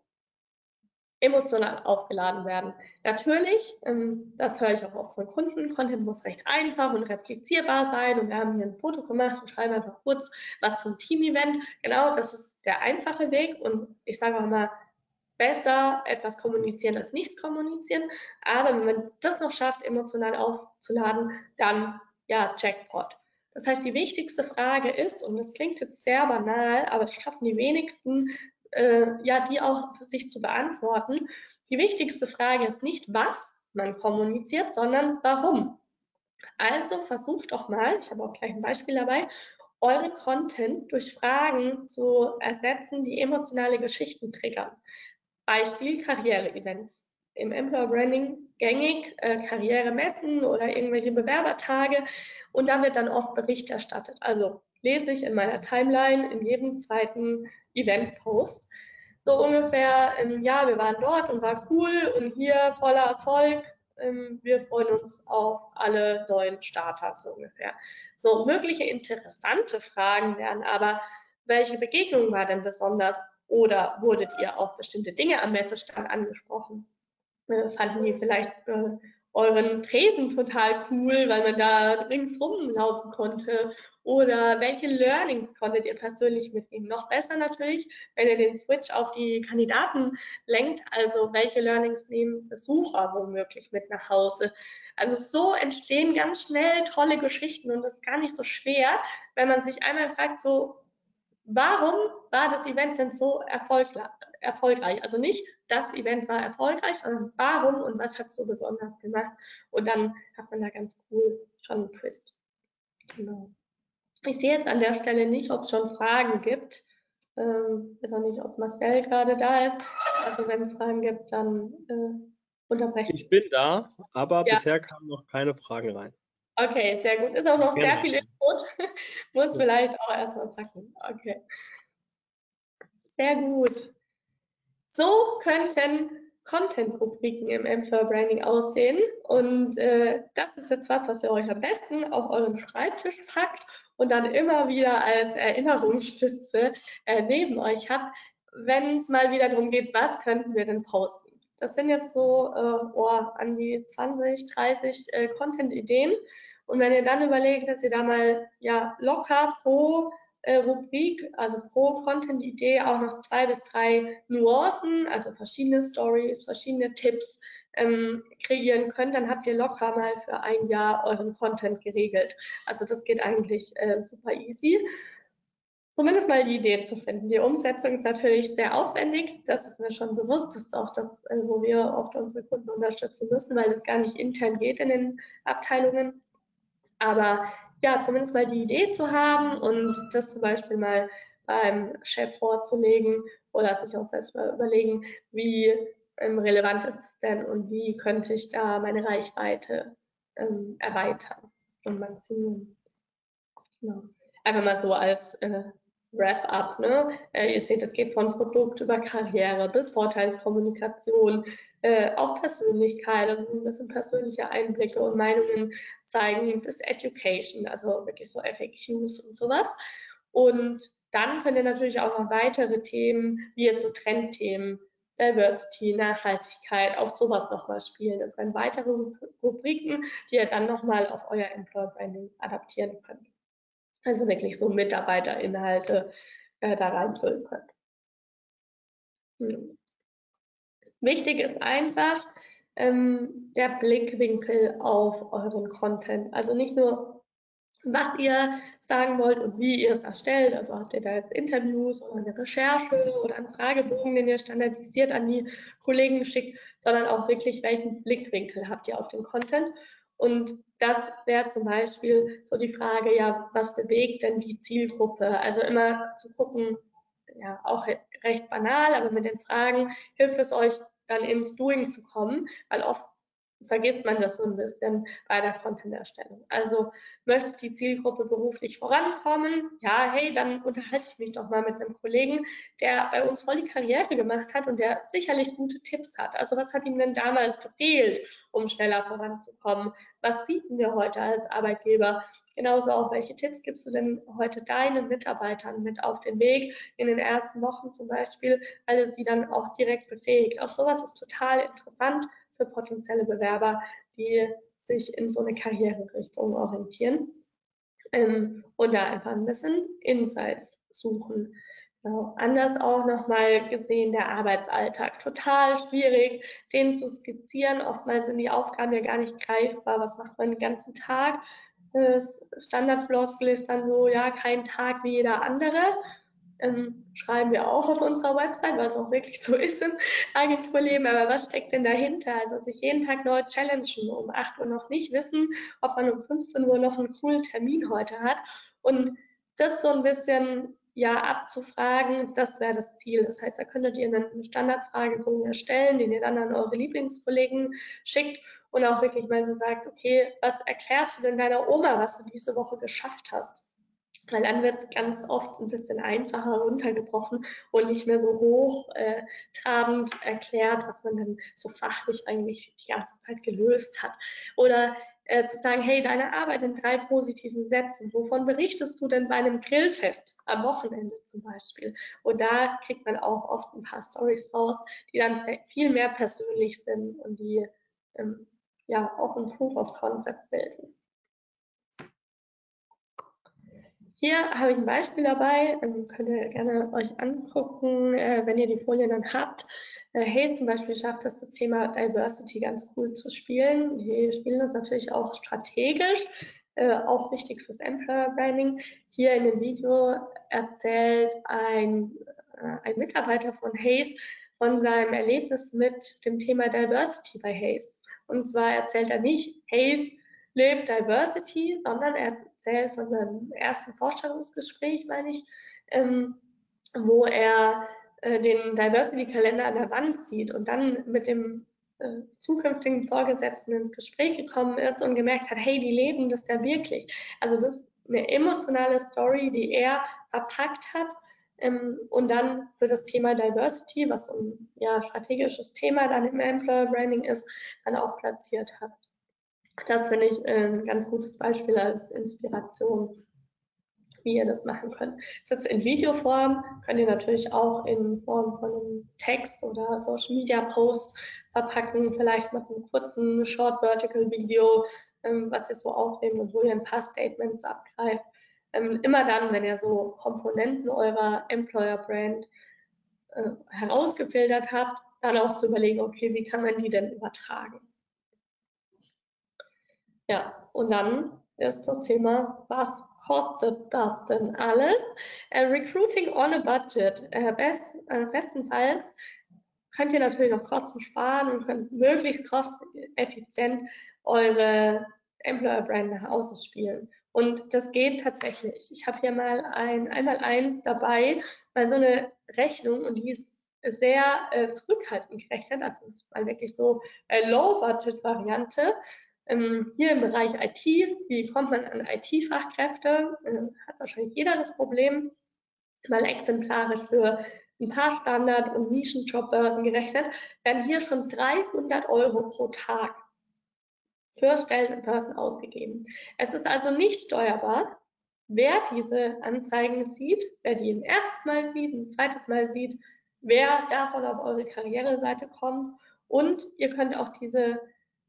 emotional aufgeladen werden. Natürlich, ähm, das höre ich auch oft von Kunden, Content muss recht einfach und replizierbar sein und wir haben hier ein Foto gemacht und schreiben einfach kurz was zum Team-Event. Genau, das ist der einfache Weg und ich sage auch mal, besser etwas kommunizieren als nichts kommunizieren. Aber wenn man das noch schafft, emotional aufzuladen, dann ja, Jackpot. Das heißt, die wichtigste Frage ist, und das klingt jetzt sehr banal, aber es schaffen die wenigsten, äh, ja, die auch für sich zu beantworten. Die wichtigste Frage ist nicht, was man kommuniziert, sondern warum. Also versucht doch mal, ich habe auch gleich ein Beispiel dabei, eure Content durch Fragen zu ersetzen, die emotionale Geschichten triggern. Beispiel Karriere-Events. Im Employer Branding gängig, äh, Karrieremessen oder irgendwelche Bewerbertage und da wird dann oft Bericht erstattet. Also lese ich in meiner Timeline in jedem zweiten Event-Post. So ungefähr, ähm, ja, wir waren dort und war cool und hier voller Erfolg. Ähm, wir freuen uns auf alle neuen Starter, so ungefähr. So, mögliche interessante Fragen wären aber, welche Begegnung war denn besonders oder wurdet ihr auf bestimmte Dinge am Messestand angesprochen? Äh, fanden die vielleicht äh, euren Tresen total cool, weil man da ringsrum laufen konnte? Oder welche Learnings konntet ihr persönlich mitnehmen? Noch besser natürlich, wenn ihr den Switch auf die Kandidaten lenkt, also welche Learnings nehmen Besucher womöglich mit nach Hause? Also so entstehen ganz schnell tolle Geschichten und das ist gar nicht so schwer, wenn man sich einmal fragt, so, warum war das Event denn so erfolgreich? Also nicht, das Event war erfolgreich, sondern warum und was hat so besonders gemacht? Und dann hat man da ganz cool schon einen Twist. Genau. Ich sehe jetzt an der Stelle nicht, ob es schon Fragen gibt. Ähm, weiß auch nicht, ob Marcel gerade da ist. Also wenn es Fragen gibt, dann äh, unterbrechen. Ich bin da, aber ja. bisher kamen noch keine Fragen rein. Okay, sehr gut. Ist auch noch Gerne. sehr viel Input. Muss ja. vielleicht auch erstmal sacken. Okay. Sehr gut. So könnten Content-Rubriken im Employer Branding aussehen. Und äh, das ist jetzt was, was ihr euch am besten auf euren Schreibtisch packt und dann immer wieder als Erinnerungsstütze äh, neben euch habt, wenn es mal wieder darum geht, was könnten wir denn posten. Das sind jetzt so äh, oh, an die 20, 30 äh, Content-Ideen. Und wenn ihr dann überlegt, dass ihr da mal ja locker pro äh, Rubrik, also pro Content-Idee auch noch zwei bis drei Nuancen, also verschiedene Stories, verschiedene Tipps ähm, kreieren könnt, dann habt ihr locker mal für ein Jahr euren Content geregelt. Also das geht eigentlich äh, super easy. Zumindest mal die Idee zu finden. Die Umsetzung ist natürlich sehr aufwendig. Das ist mir schon bewusst. Das ist auch das, äh, wo wir oft unsere Kunden unterstützen müssen, weil es gar nicht intern geht in den Abteilungen. Aber ja, zumindest mal die Idee zu haben und das zum Beispiel mal beim Chef vorzulegen oder sich auch selbst mal überlegen, wie ähm, relevant ist es denn und wie könnte ich da meine Reichweite ähm, erweitern und maximieren. Genau. Einfach mal so als äh, Wrap-up. Ne? Äh, ihr seht, es geht von Produkt über Karriere bis Vorteilskommunikation, äh, auch Persönlichkeit, also ein bisschen persönliche Einblicke und Meinungen zeigen, bis Education, also wirklich so FAQs und sowas. Und dann könnt ihr natürlich auch noch weitere Themen, wie jetzt so Trendthemen, Diversity, Nachhaltigkeit, auch sowas nochmal spielen. Das wären weitere Rubriken, die ihr dann nochmal auf euer Employer Branding adaptieren könnt. Also wirklich so Mitarbeiterinhalte äh, da reinfüllen könnt. Hm. Wichtig ist einfach ähm, der Blickwinkel auf euren Content. Also nicht nur, was ihr sagen wollt und wie ihr es erstellt. Also habt ihr da jetzt Interviews oder eine Recherche oder einen Fragebogen, den ihr standardisiert an die Kollegen geschickt, sondern auch wirklich, welchen Blickwinkel habt ihr auf den Content. Und das wäre zum Beispiel so die Frage, ja, was bewegt denn die Zielgruppe? Also immer zu gucken, ja, auch recht banal, aber mit den Fragen hilft es euch dann ins Doing zu kommen, weil oft vergisst man das so ein bisschen bei der Content-Erstellung. Also möchte die Zielgruppe beruflich vorankommen? Ja, hey, dann unterhalte ich mich doch mal mit einem Kollegen, der bei uns voll die Karriere gemacht hat und der sicherlich gute Tipps hat. Also was hat ihm denn damals gefehlt, um schneller voranzukommen? Was bieten wir heute als Arbeitgeber? Genauso auch, welche Tipps gibst du denn heute deinen Mitarbeitern mit auf den Weg in den ersten Wochen zum Beispiel, alles die dann auch direkt befähigt. Auch sowas ist total interessant für potenzielle Bewerber, die sich in so eine Karriererichtung orientieren ähm, und da einfach ein bisschen Insights suchen. Genau. Anders auch nochmal gesehen der Arbeitsalltag. Total schwierig, den zu skizzieren. Oftmals sind die Aufgaben ja gar nicht greifbar. Was macht man den ganzen Tag? Das Standardfloskel ist dann so, ja, kein Tag wie jeder andere ähm, schreiben wir auch auf unserer Website, weil es auch wirklich so ist im Agenturleben. Aber was steckt denn dahinter? Also sich jeden Tag neu challengen, um 8 Uhr noch nicht wissen, ob man um 15 Uhr noch einen coolen Termin heute hat. Und das so ein bisschen ja abzufragen, das wäre das Ziel. Das heißt, da könntet ihr einen Standardfragebogen erstellen, den ihr dann an eure Lieblingskollegen schickt und auch wirklich mal so sagt, okay, was erklärst du denn deiner Oma, was du diese Woche geschafft hast? weil dann wird es ganz oft ein bisschen einfacher runtergebrochen und nicht mehr so hochtrabend äh, erklärt, was man dann so fachlich eigentlich die ganze Zeit gelöst hat. Oder äh, zu sagen, hey, deine Arbeit in drei positiven Sätzen, wovon berichtest du denn bei einem Grillfest am Wochenende zum Beispiel? Und da kriegt man auch oft ein paar Stories raus, die dann viel mehr persönlich sind und die ähm, ja auch ein Proof of Concept bilden. Hier habe ich ein Beispiel dabei, ähm, könnt ihr gerne euch angucken, äh, wenn ihr die Folien dann habt. Äh, Hayes zum Beispiel schafft es, das Thema Diversity ganz cool zu spielen. Die spielen das natürlich auch strategisch, äh, auch wichtig fürs Employer Branding. Hier in dem Video erzählt ein, äh, ein Mitarbeiter von Hayes von seinem Erlebnis mit dem Thema Diversity bei Hayes. Und zwar erzählt er nicht, Hayes lebt Diversity, sondern er erzählt von seinem ersten Vorstellungsgespräch, meine ich, ähm, wo er äh, den Diversity-Kalender an der Wand sieht und dann mit dem äh, zukünftigen Vorgesetzten ins Gespräch gekommen ist und gemerkt hat, hey, die leben das ja wirklich. Also das ist eine emotionale Story, die er verpackt hat ähm, und dann für das Thema Diversity, was ein ja, strategisches Thema dann im Employer Branding ist, dann auch platziert hat. Das finde ich äh, ein ganz gutes Beispiel als Inspiration, wie ihr das machen könnt. Sitzt in Videoform, könnt ihr natürlich auch in Form von einem Text oder Social Media Post verpacken, vielleicht mit einem kurzen Short Vertical Video, ähm, was ihr so aufnehmt und wo ihr ein paar Statements abgreift. Ähm, immer dann, wenn ihr so Komponenten eurer Employer Brand äh, herausgefiltert habt, dann auch zu überlegen, okay, wie kann man die denn übertragen? Ja, und dann ist das Thema, was kostet das denn alles? Äh, Recruiting on a Budget. Äh, best, äh, bestenfalls könnt ihr natürlich noch Kosten sparen und könnt möglichst kosteneffizient eure Employer Brand nach außen spielen. Und das geht tatsächlich. Ich habe hier mal ein einmal eins dabei, mal so eine Rechnung und die ist sehr äh, zurückhaltend gerechnet. Also es ist mal wirklich so äh, Low-Budget-Variante. Ähm, hier im Bereich IT, wie kommt man an IT-Fachkräfte? Äh, hat wahrscheinlich jeder das Problem, mal exemplarisch für ein paar Standard- und Nischenjobbörsen gerechnet, werden hier schon 300 Euro pro Tag für Stellen und Börsen ausgegeben. Es ist also nicht steuerbar, wer diese Anzeigen sieht, wer die ein erstes Mal sieht, ein zweites Mal sieht, wer davon auf eure Karriereseite kommt und ihr könnt auch diese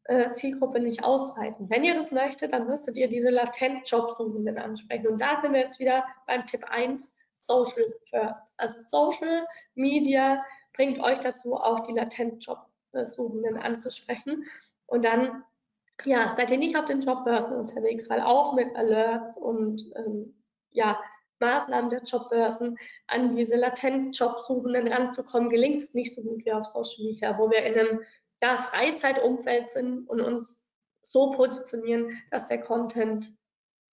äh, Zielgruppe nicht ausweiten. Wenn ihr das möchtet, dann müsstet ihr diese latent Jobsuchenden ansprechen. Und da sind wir jetzt wieder beim Tipp 1, Social First. Also Social Media bringt euch dazu, auch die latent Jobsuchenden anzusprechen. Und dann ja, seid ihr nicht auf den Jobbörsen unterwegs, weil auch mit Alerts und ähm, ja, Maßnahmen der Jobbörsen an diese latent Jobsuchenden ranzukommen, gelingt es nicht so gut wie auf Social Media, wo wir in einem ja, Freizeitumfeld sind und uns so positionieren, dass der Content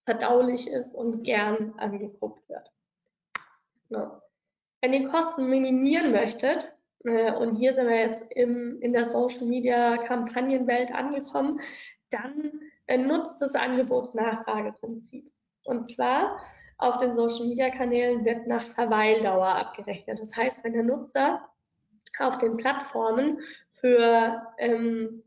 verdaulich ist und gern angeguckt wird. Ja. Wenn ihr Kosten minimieren möchtet, äh, und hier sind wir jetzt im, in der Social Media Kampagnenwelt angekommen, dann äh, nutzt das Angebotsnachfrageprinzip. Und zwar auf den Social Media Kanälen wird nach Verweildauer abgerechnet. Das heißt, wenn der Nutzer auf den Plattformen für ähm,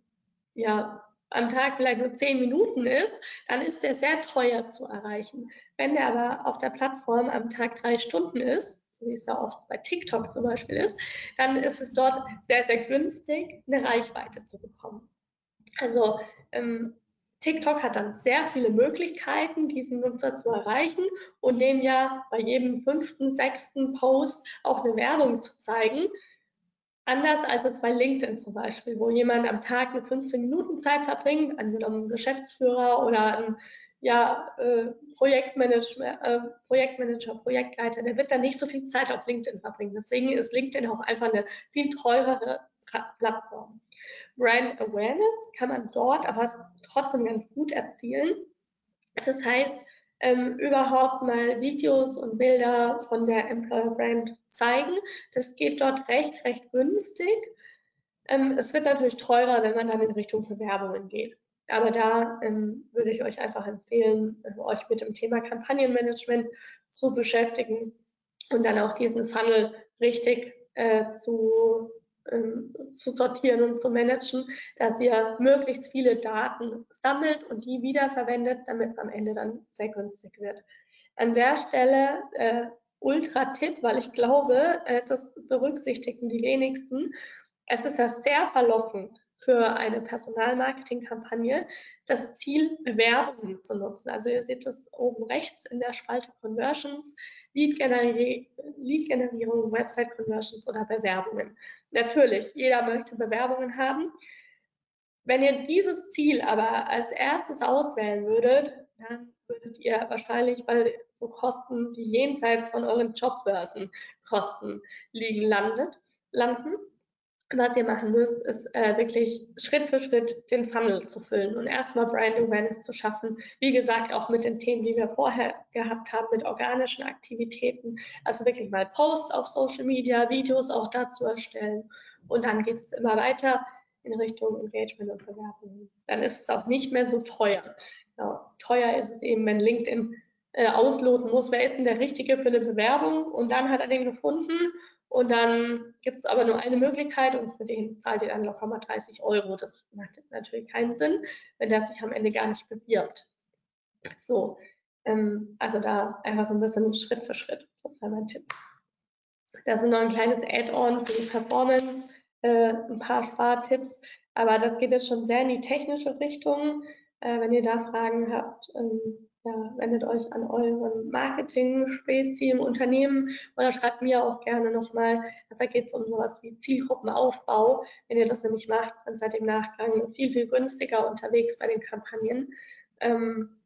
ja, am Tag vielleicht nur zehn Minuten ist, dann ist der sehr teuer zu erreichen. Wenn der aber auf der Plattform am Tag drei Stunden ist, so wie es ja oft bei TikTok zum Beispiel ist, dann ist es dort sehr, sehr günstig, eine Reichweite zu bekommen. Also ähm, TikTok hat dann sehr viele Möglichkeiten, diesen Nutzer zu erreichen und dem ja bei jedem fünften, sechsten Post auch eine Werbung zu zeigen. Anders als jetzt bei LinkedIn zum Beispiel, wo jemand am Tag eine 15 Minuten Zeit verbringt, angenommen Geschäftsführer oder ein ja, äh, Projektmanager, äh, Projektmanager, Projektleiter, der wird dann nicht so viel Zeit auf LinkedIn verbringen. Deswegen ist LinkedIn auch einfach eine viel teurere Plattform. Brand Awareness kann man dort aber trotzdem ganz gut erzielen. Das heißt, ähm, überhaupt mal Videos und Bilder von der Employer Brand zeigen. Das geht dort recht, recht günstig. Ähm, es wird natürlich teurer, wenn man dann in Richtung Bewerbungen geht. Aber da ähm, würde ich euch einfach empfehlen, euch mit dem Thema Kampagnenmanagement zu beschäftigen und dann auch diesen Funnel richtig äh, zu ähm, zu sortieren und zu managen, dass ihr möglichst viele Daten sammelt und die wiederverwendet, damit es am Ende dann sehr günstig wird. An der Stelle äh, Ultra-Tipp, weil ich glaube, äh, das berücksichtigen die wenigsten. Es ist ja sehr verlockend für eine Personalmarketing-Kampagne, das Ziel Bewerbungen zu nutzen. Also ihr seht es oben rechts in der Spalte Conversions Lead-Generierung, Website-Conversions oder Bewerbungen. Natürlich, jeder möchte Bewerbungen haben. Wenn ihr dieses Ziel aber als erstes auswählen würdet, dann würdet ihr wahrscheinlich bei so Kosten, die jenseits von euren Jobbörsenkosten liegen, landet, landen was ihr machen müsst, ist äh, wirklich Schritt für Schritt den Funnel zu füllen und erstmal Brand Awareness zu schaffen. Wie gesagt, auch mit den Themen, die wir vorher gehabt haben, mit organischen Aktivitäten. Also wirklich mal Posts auf Social Media, Videos auch dazu erstellen. Und dann geht es immer weiter in Richtung Engagement und Bewerbung. Dann ist es auch nicht mehr so teuer. Genau. Teuer ist es eben, wenn LinkedIn äh, ausloten muss, wer ist denn der Richtige für eine Bewerbung? Und dann hat er den gefunden und dann gibt es aber nur eine Möglichkeit und für den zahlt ihr dann locker mal 30 Euro. Das macht natürlich keinen Sinn, wenn der sich am Ende gar nicht bewirbt. So, ähm, also da einfach so ein bisschen Schritt für Schritt. Das wäre mein Tipp. Das ist noch ein kleines Add-on für die Performance, äh, ein paar Spartipps, aber das geht jetzt schon sehr in die technische Richtung. Äh, wenn ihr da Fragen habt, ähm, ja, wendet euch an euren Marketing-Spezi im Unternehmen oder schreibt mir auch gerne nochmal. Also da geht es um sowas wie Zielgruppenaufbau. Wenn ihr das nämlich macht, dann seid ihr im Nachgang viel, viel günstiger unterwegs bei den Kampagnen. Ähm,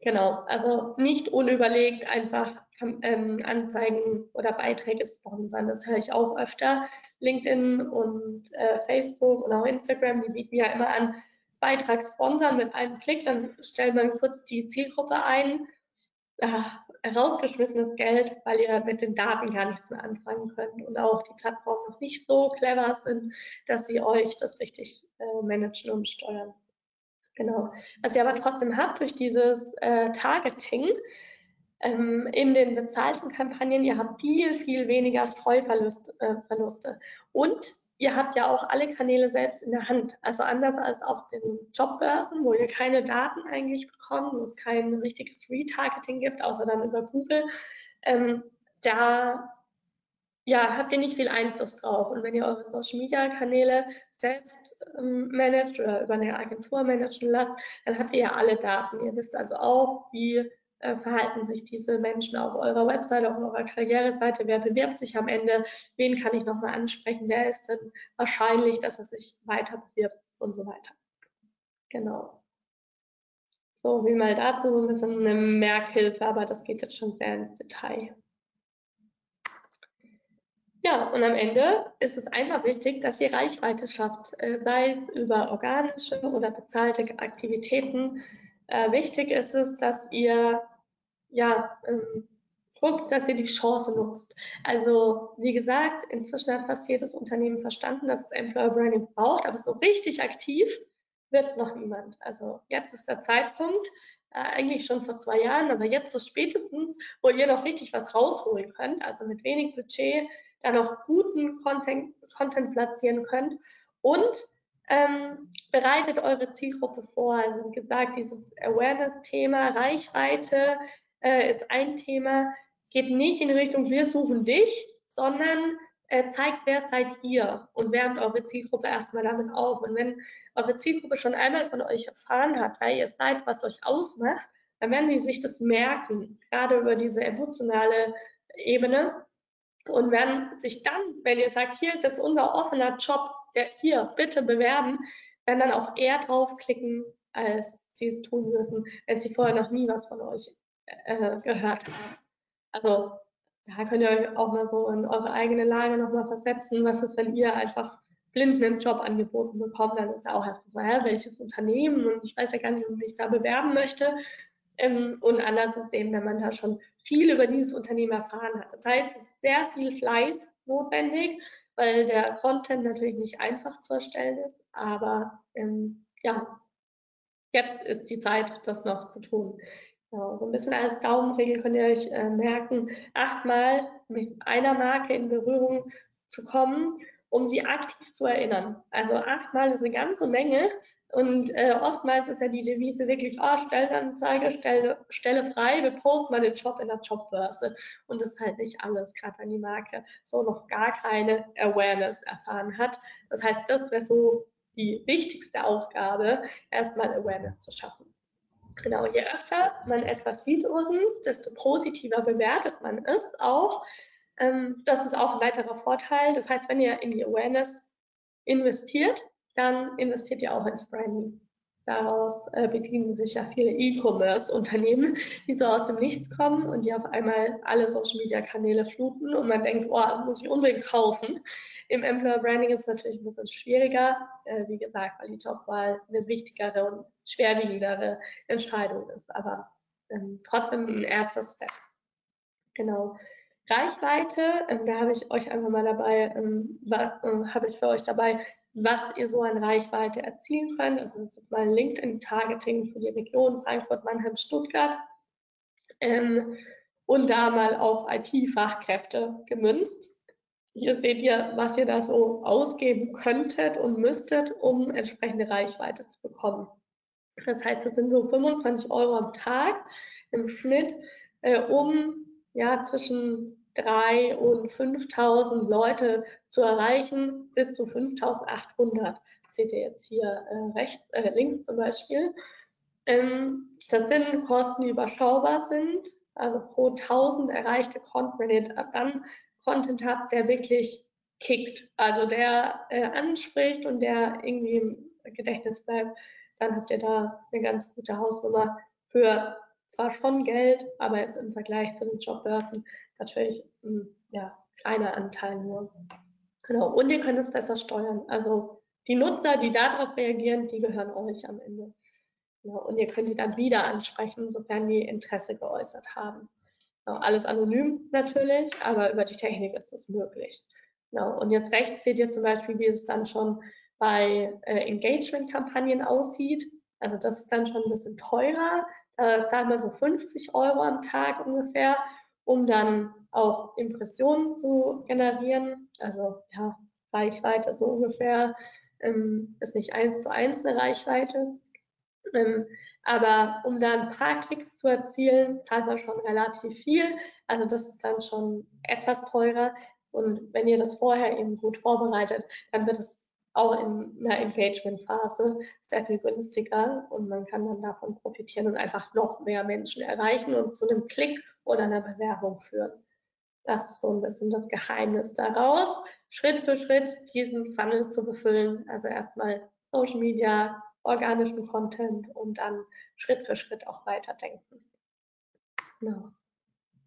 genau, also nicht unüberlegt einfach ähm, Anzeigen oder Beiträge sponsern. Das höre ich auch öfter. LinkedIn und äh, Facebook und auch Instagram, die bieten ja immer an, Beitrag sponsern mit einem Klick, dann stellt man kurz die Zielgruppe ein, äh, rausgeschmissenes Geld, weil ihr mit den Daten gar nichts mehr anfangen könnt und auch die Plattformen noch nicht so clever sind, dass sie euch das richtig äh, managen und steuern. Genau. Was ihr aber trotzdem habt durch dieses äh, Targeting ähm, in den bezahlten Kampagnen, ihr habt viel, viel weniger Streuverluste. Äh, und ihr habt ja auch alle Kanäle selbst in der Hand. Also anders als auf den Jobbörsen, wo ihr keine Daten eigentlich bekommt, wo es kein richtiges Retargeting gibt, außer dann über Google. Ähm, da ja, habt ihr nicht viel Einfluss drauf. Und wenn ihr eure Social Media Kanäle selbst ähm, managt oder über eine Agentur managen lasst, dann habt ihr ja alle Daten. Ihr wisst also auch, wie äh, verhalten sich diese Menschen auf eurer Website, auf eurer Karriereseite, wer bewirbt sich am Ende, wen kann ich nochmal ansprechen, wer ist denn wahrscheinlich, dass er sich weiter bewirbt und so weiter. Genau. So, wie mal dazu ein bisschen eine Merkhilfe, aber das geht jetzt schon sehr ins Detail. Ja, und am Ende ist es einfach wichtig, dass ihr Reichweite schafft, äh, sei es über organische oder bezahlte Aktivitäten, äh, wichtig ist es, dass ihr ja, ähm, guckt, dass ihr die Chance nutzt. Also wie gesagt, inzwischen hat fast jedes Unternehmen verstanden, dass es Employer Branding braucht, aber so richtig aktiv wird noch niemand. Also jetzt ist der Zeitpunkt, äh, eigentlich schon vor zwei Jahren, aber jetzt so spätestens, wo ihr noch richtig was rausholen könnt, also mit wenig Budget da noch guten Content, Content platzieren könnt und ähm, bereitet eure Zielgruppe vor. Also wie gesagt, dieses Awareness-Thema, Reichweite äh, ist ein Thema, geht nicht in Richtung wir suchen dich, sondern äh, zeigt, wer seid ihr und wärmt eure Zielgruppe erstmal damit auf. Und wenn eure Zielgruppe schon einmal von euch erfahren hat, wer ihr seid, was euch ausmacht, dann werden die sich das merken, gerade über diese emotionale Ebene und werden sich dann, wenn ihr sagt, hier ist jetzt unser offener Job, der, hier, bitte bewerben, werden dann auch eher draufklicken, als sie es tun würden, wenn sie vorher noch nie was von euch äh, gehört haben. Also da könnt ihr euch auch mal so in eure eigene Lage nochmal versetzen. Was ist, wenn ihr einfach blind einen Job angeboten bekommt, dann ist ja auch erstmal so, ja, welches Unternehmen und ich weiß ja gar nicht, ob ich da bewerben möchte. Ähm, und anders ist eben, wenn man da schon viel über dieses Unternehmen erfahren hat. Das heißt, es ist sehr viel Fleiß notwendig, weil der Content natürlich nicht einfach zu erstellen ist, aber ähm, ja, jetzt ist die Zeit, das noch zu tun. Genau, so ein bisschen als Daumenregel könnt ihr euch äh, merken, achtmal mit einer Marke in Berührung zu kommen, um sie aktiv zu erinnern. Also achtmal ist eine ganze Menge und äh, oftmals ist ja die Devise wirklich, oh, Stellenanzeige, Stelle, Stelle frei, wir posten mal den Job in der Jobbörse. Und das ist halt nicht alles, gerade wenn die Marke so noch gar keine Awareness erfahren hat. Das heißt, das wäre so die wichtigste Aufgabe, erstmal Awareness zu schaffen. Genau, je öfter man etwas sieht uns, desto positiver bewertet man es auch. Ähm, das ist auch ein weiterer Vorteil. Das heißt, wenn ihr in die Awareness investiert, dann investiert ihr auch ins Branding. Daraus äh, bedienen sich ja viele E-Commerce-Unternehmen, die so aus dem Nichts kommen und die auf einmal alle Social-Media-Kanäle fluten und man denkt, oh, muss ich unbedingt kaufen. Im Employer Branding ist es natürlich ein bisschen schwieriger, äh, wie gesagt, weil die Jobwahl eine wichtigere und schwerwiegendere Entscheidung ist, aber ähm, trotzdem ein erster Step. Genau. Reichweite, ähm, da habe ich euch einfach mal dabei, ähm, äh, habe ich für euch dabei, was ihr so an Reichweite erzielen könnt. Also das ist mal LinkedIn-Targeting für die Region Frankfurt, Mannheim, Stuttgart. Ähm, und da mal auf IT-Fachkräfte gemünzt. Hier seht ihr, was ihr da so ausgeben könntet und müsstet, um entsprechende Reichweite zu bekommen. Das heißt, das sind so 25 Euro am Tag im Schnitt, äh, um ja zwischen 3.000 und 5.000 Leute zu erreichen, bis zu 5.800. Seht ihr jetzt hier äh, rechts, äh, links zum Beispiel. Ähm, das sind Kosten, die überschaubar sind. Also pro 1000 erreichte ihr dann Content habt, der wirklich kickt, also der äh, anspricht und der irgendwie im Gedächtnis bleibt, dann habt ihr da eine ganz gute Hausnummer für zwar schon Geld, aber jetzt im Vergleich zu den Jobbörsen natürlich ein ja, kleiner Anteil nur. Genau. Und ihr könnt es besser steuern. Also die Nutzer, die darauf reagieren, die gehören euch am Ende. Genau. Und ihr könnt die dann wieder ansprechen, sofern die Interesse geäußert haben. Genau. Alles anonym natürlich, aber über die Technik ist es möglich. Genau. Und jetzt rechts seht ihr zum Beispiel, wie es dann schon bei äh, Engagement-Kampagnen aussieht. Also das ist dann schon ein bisschen teurer. Da zahlt man so 50 Euro am Tag ungefähr um dann auch Impressionen zu generieren. Also ja, Reichweite so ungefähr ähm, ist nicht eins zu eins eine Reichweite. Ähm, aber um da ein paar Klicks zu erzielen, zahlt man schon relativ viel. Also das ist dann schon etwas teurer. Und wenn ihr das vorher eben gut vorbereitet, dann wird es auch in einer Engagement-Phase sehr viel günstiger und man kann dann davon profitieren und einfach noch mehr Menschen erreichen und zu einem Klick oder einer Bewerbung führen. Das ist so ein bisschen das Geheimnis daraus, Schritt für Schritt diesen Funnel zu befüllen. Also erstmal Social Media, organischen Content und dann Schritt für Schritt auch weiterdenken. Genau.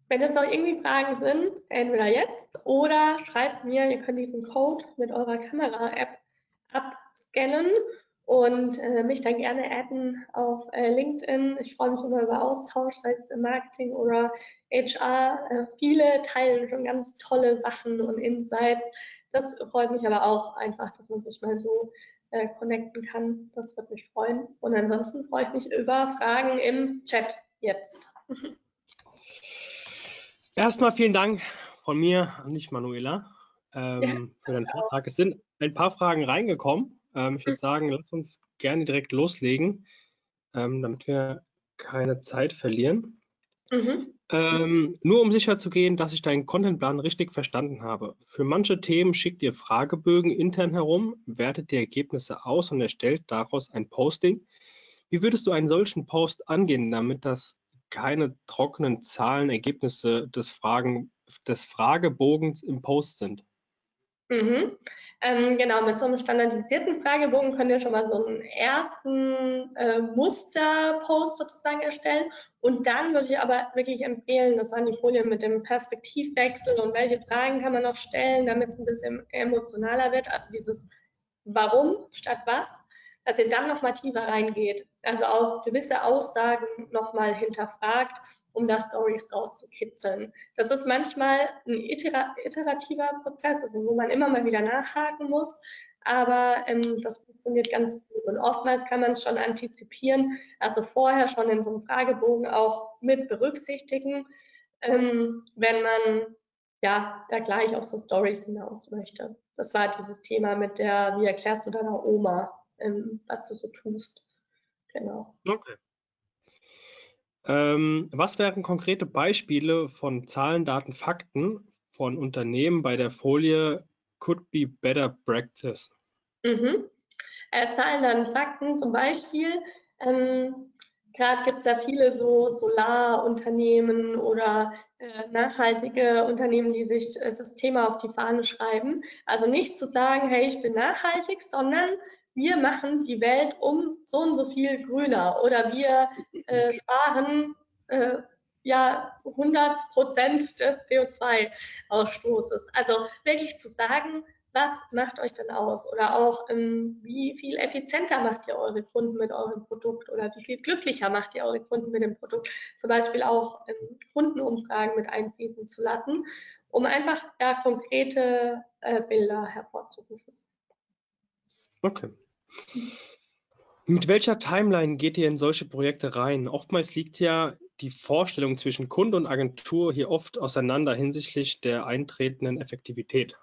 Wenn jetzt noch irgendwie Fragen sind, entweder jetzt oder schreibt mir, ihr könnt diesen Code mit eurer Kamera-App abscannen und äh, mich dann gerne adden auf äh, LinkedIn. Ich freue mich immer über Austausch, sei es im Marketing oder HR. Äh, viele teilen schon ganz tolle Sachen und Insights. Das freut mich aber auch einfach, dass man sich mal so äh, connecten kann. Das wird mich freuen. Und ansonsten freue ich mich über Fragen im Chat jetzt. Erstmal vielen Dank von mir an dich, Manuela, ähm, ja, für deinen Vortrag. Es sind ein paar Fragen reingekommen. Ähm, ich würde mhm. sagen, lass uns gerne direkt loslegen, ähm, damit wir keine Zeit verlieren. Mhm. Ähm, nur um sicher zu gehen, dass ich deinen Contentplan richtig verstanden habe. Für manche Themen schickt ihr Fragebögen intern herum, wertet die Ergebnisse aus und erstellt daraus ein Posting. Wie würdest du einen solchen Post angehen, damit das keine trockenen Zahlen, Ergebnisse des, Fragen, des Fragebogens im Post sind? Mhm. Ähm, genau, mit so einem standardisierten Fragebogen könnt ihr schon mal so einen ersten äh, Musterpost sozusagen erstellen. Und dann würde ich aber wirklich empfehlen, das waren die Folien mit dem Perspektivwechsel und welche Fragen kann man noch stellen, damit es ein bisschen emotionaler wird. Also dieses Warum statt was, dass ihr dann nochmal tiefer reingeht. Also auch gewisse Aussagen nochmal hinterfragt um da Stories rauszukitzeln. Das ist manchmal ein iterativer Prozess, also wo man immer mal wieder nachhaken muss, aber ähm, das funktioniert ganz gut. Und oftmals kann man es schon antizipieren, also vorher schon in so einem Fragebogen auch mit berücksichtigen, ähm, wenn man ja da gleich auf so Stories hinaus möchte. Das war dieses Thema mit der, wie erklärst du deiner Oma, ähm, was du so tust. Genau. Okay. Ähm, was wären konkrete Beispiele von Zahlen, Daten, Fakten von Unternehmen bei der Folie Could be Better Practice? Mhm. Äh, Zahlen, Daten, Fakten zum Beispiel. Ähm, Gerade gibt es ja viele so Solarunternehmen oder äh, nachhaltige Unternehmen, die sich äh, das Thema auf die Fahne schreiben. Also nicht zu sagen, hey, ich bin nachhaltig, sondern wir machen die Welt um so und so viel grüner oder wir äh, sparen äh, ja 100 Prozent des CO2-Ausstoßes. Also wirklich zu sagen, was macht euch denn aus? Oder auch, ähm, wie viel effizienter macht ihr eure Kunden mit eurem Produkt? Oder wie viel glücklicher macht ihr eure Kunden mit dem Produkt? Zum Beispiel auch ähm, Kundenumfragen mit einfließen zu lassen, um einfach ja, konkrete äh, Bilder hervorzurufen. Okay. Mit welcher Timeline geht ihr in solche Projekte rein? Oftmals liegt ja die Vorstellung zwischen Kunde und Agentur hier oft auseinander hinsichtlich der eintretenden Effektivität.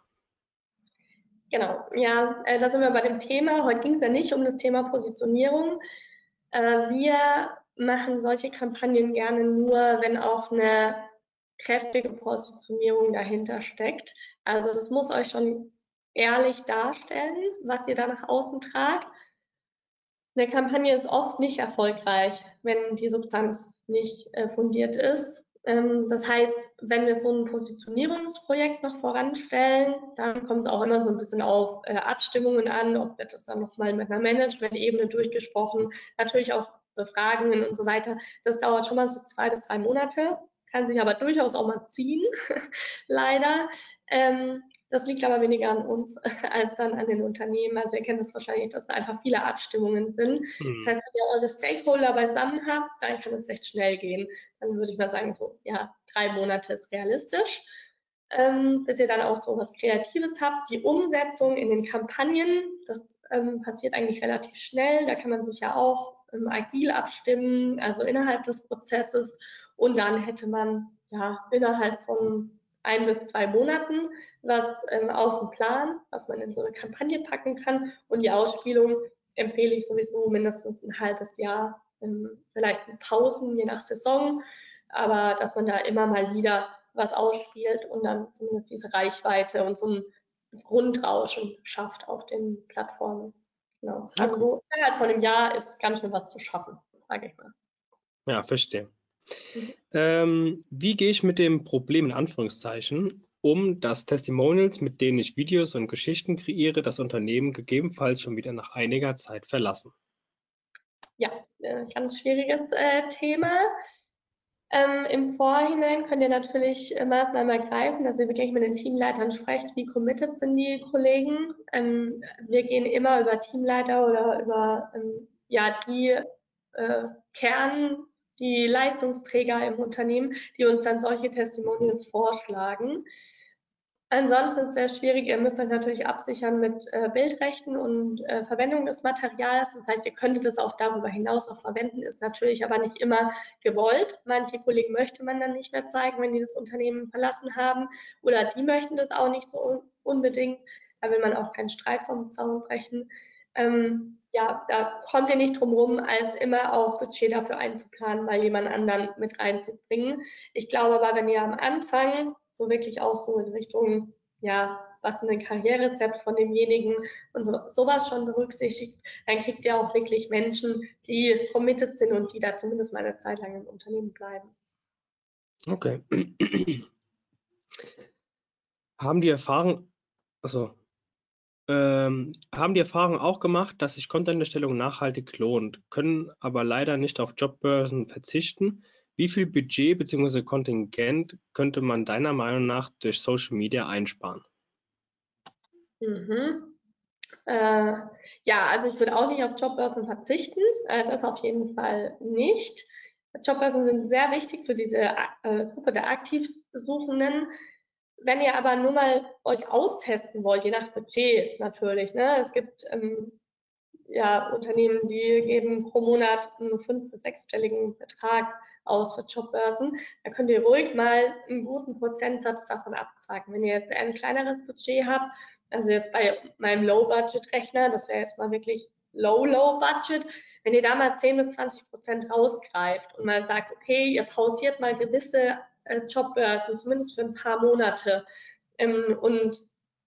Genau, ja, äh, da sind wir bei dem Thema. Heute ging es ja nicht um das Thema Positionierung. Äh, wir machen solche Kampagnen gerne nur, wenn auch eine kräftige Positionierung dahinter steckt. Also das muss euch schon ehrlich darstellen, was ihr da nach außen tragt. Eine Kampagne ist oft nicht erfolgreich, wenn die Substanz nicht äh, fundiert ist. Ähm, das heißt, wenn wir so ein Positionierungsprojekt noch voranstellen, dann kommt es auch immer so ein bisschen auf äh, Abstimmungen an, ob wird das dann nochmal mit einer Management-Ebene durchgesprochen, natürlich auch Befragungen und so weiter. Das dauert schon mal so zwei bis drei Monate, kann sich aber durchaus auch mal ziehen, leider. Ähm, das liegt aber weniger an uns als dann an den Unternehmen. Also ihr kennt es wahrscheinlich, dass da einfach viele Abstimmungen sind. Mhm. Das heißt, wenn ihr eure Stakeholder beisammen habt, dann kann es recht schnell gehen. Dann würde ich mal sagen, so ja, drei Monate ist realistisch. Ähm, bis ihr dann auch so was Kreatives habt. Die Umsetzung in den Kampagnen, das ähm, passiert eigentlich relativ schnell. Da kann man sich ja auch ähm, agil abstimmen, also innerhalb des Prozesses. Und dann hätte man ja innerhalb von ein bis zwei Monaten was ähm, auf dem Plan, was man in so eine Kampagne packen kann. Und die Ausspielung empfehle ich sowieso mindestens ein halbes Jahr, ähm, vielleicht mit Pausen, je nach Saison, aber dass man da immer mal wieder was ausspielt und dann zumindest diese Reichweite und so ein Grundrauschen schafft auf den Plattformen. Genau. Also so innerhalb von einem Jahr ist ganz schön was zu schaffen, sage ich mal. Ja, verstehe. Mhm. Ähm, wie gehe ich mit dem Problem in Anführungszeichen um, dass Testimonials, mit denen ich Videos und Geschichten kreiere, das Unternehmen gegebenenfalls schon wieder nach einiger Zeit verlassen? Ja, äh, ganz schwieriges äh, Thema. Ähm, Im Vorhinein könnt ihr natürlich äh, Maßnahmen ergreifen, dass ihr wirklich mit den Teamleitern sprecht, wie committed sind die Kollegen. Ähm, wir gehen immer über Teamleiter oder über ähm, ja, die äh, Kern, die Leistungsträger im Unternehmen, die uns dann solche Testimonials vorschlagen. Ansonsten ist es sehr schwierig. Ihr müsst euch natürlich absichern mit äh, Bildrechten und äh, Verwendung des Materials. Das heißt, ihr könntet es auch darüber hinaus auch verwenden, ist natürlich aber nicht immer gewollt. Manche Kollegen möchte man dann nicht mehr zeigen, wenn die das Unternehmen verlassen haben oder die möchten das auch nicht so un unbedingt. Da will man auch keinen Streit vom Zaun brechen. Ähm, ja, da kommt ihr nicht drum rum, als immer auch Budget dafür einzuplanen, mal jemand anderen mit reinzubringen. Ich glaube aber, wenn ihr am Anfang so wirklich auch so in Richtung, ja, was sind denn Karrieresteps von demjenigen und so, sowas schon berücksichtigt, dann kriegt ihr auch wirklich Menschen, die committed sind und die da zumindest mal eine Zeit lang im Unternehmen bleiben. Okay. haben die Erfahrung, also ähm, haben die Erfahrung auch gemacht, dass sich Content-Erstellung nachhaltig lohnt, können aber leider nicht auf Jobbörsen verzichten, wie viel Budget bzw. Kontingent könnte man deiner Meinung nach durch Social Media einsparen? Mhm. Äh, ja, also ich würde auch nicht auf Jobbörsen verzichten, äh, das auf jeden Fall nicht. Jobbörsen sind sehr wichtig für diese äh, Gruppe der Aktivsuchenden. Wenn ihr aber nur mal euch austesten wollt, je nach Budget natürlich, ne? es gibt ähm, ja Unternehmen, die geben pro Monat einen fünf- bis sechsstelligen Betrag aus für Jobbörsen. Da könnt ihr ruhig mal einen guten Prozentsatz davon abzwacken. Wenn ihr jetzt ein kleineres Budget habt, also jetzt bei meinem Low-Budget-Rechner, das wäre jetzt mal wirklich Low-Low-Budget, wenn ihr da mal 10 bis 20 Prozent rausgreift und mal sagt, okay, ihr pausiert mal gewisse Jobbörsen, zumindest für ein paar Monate ähm, und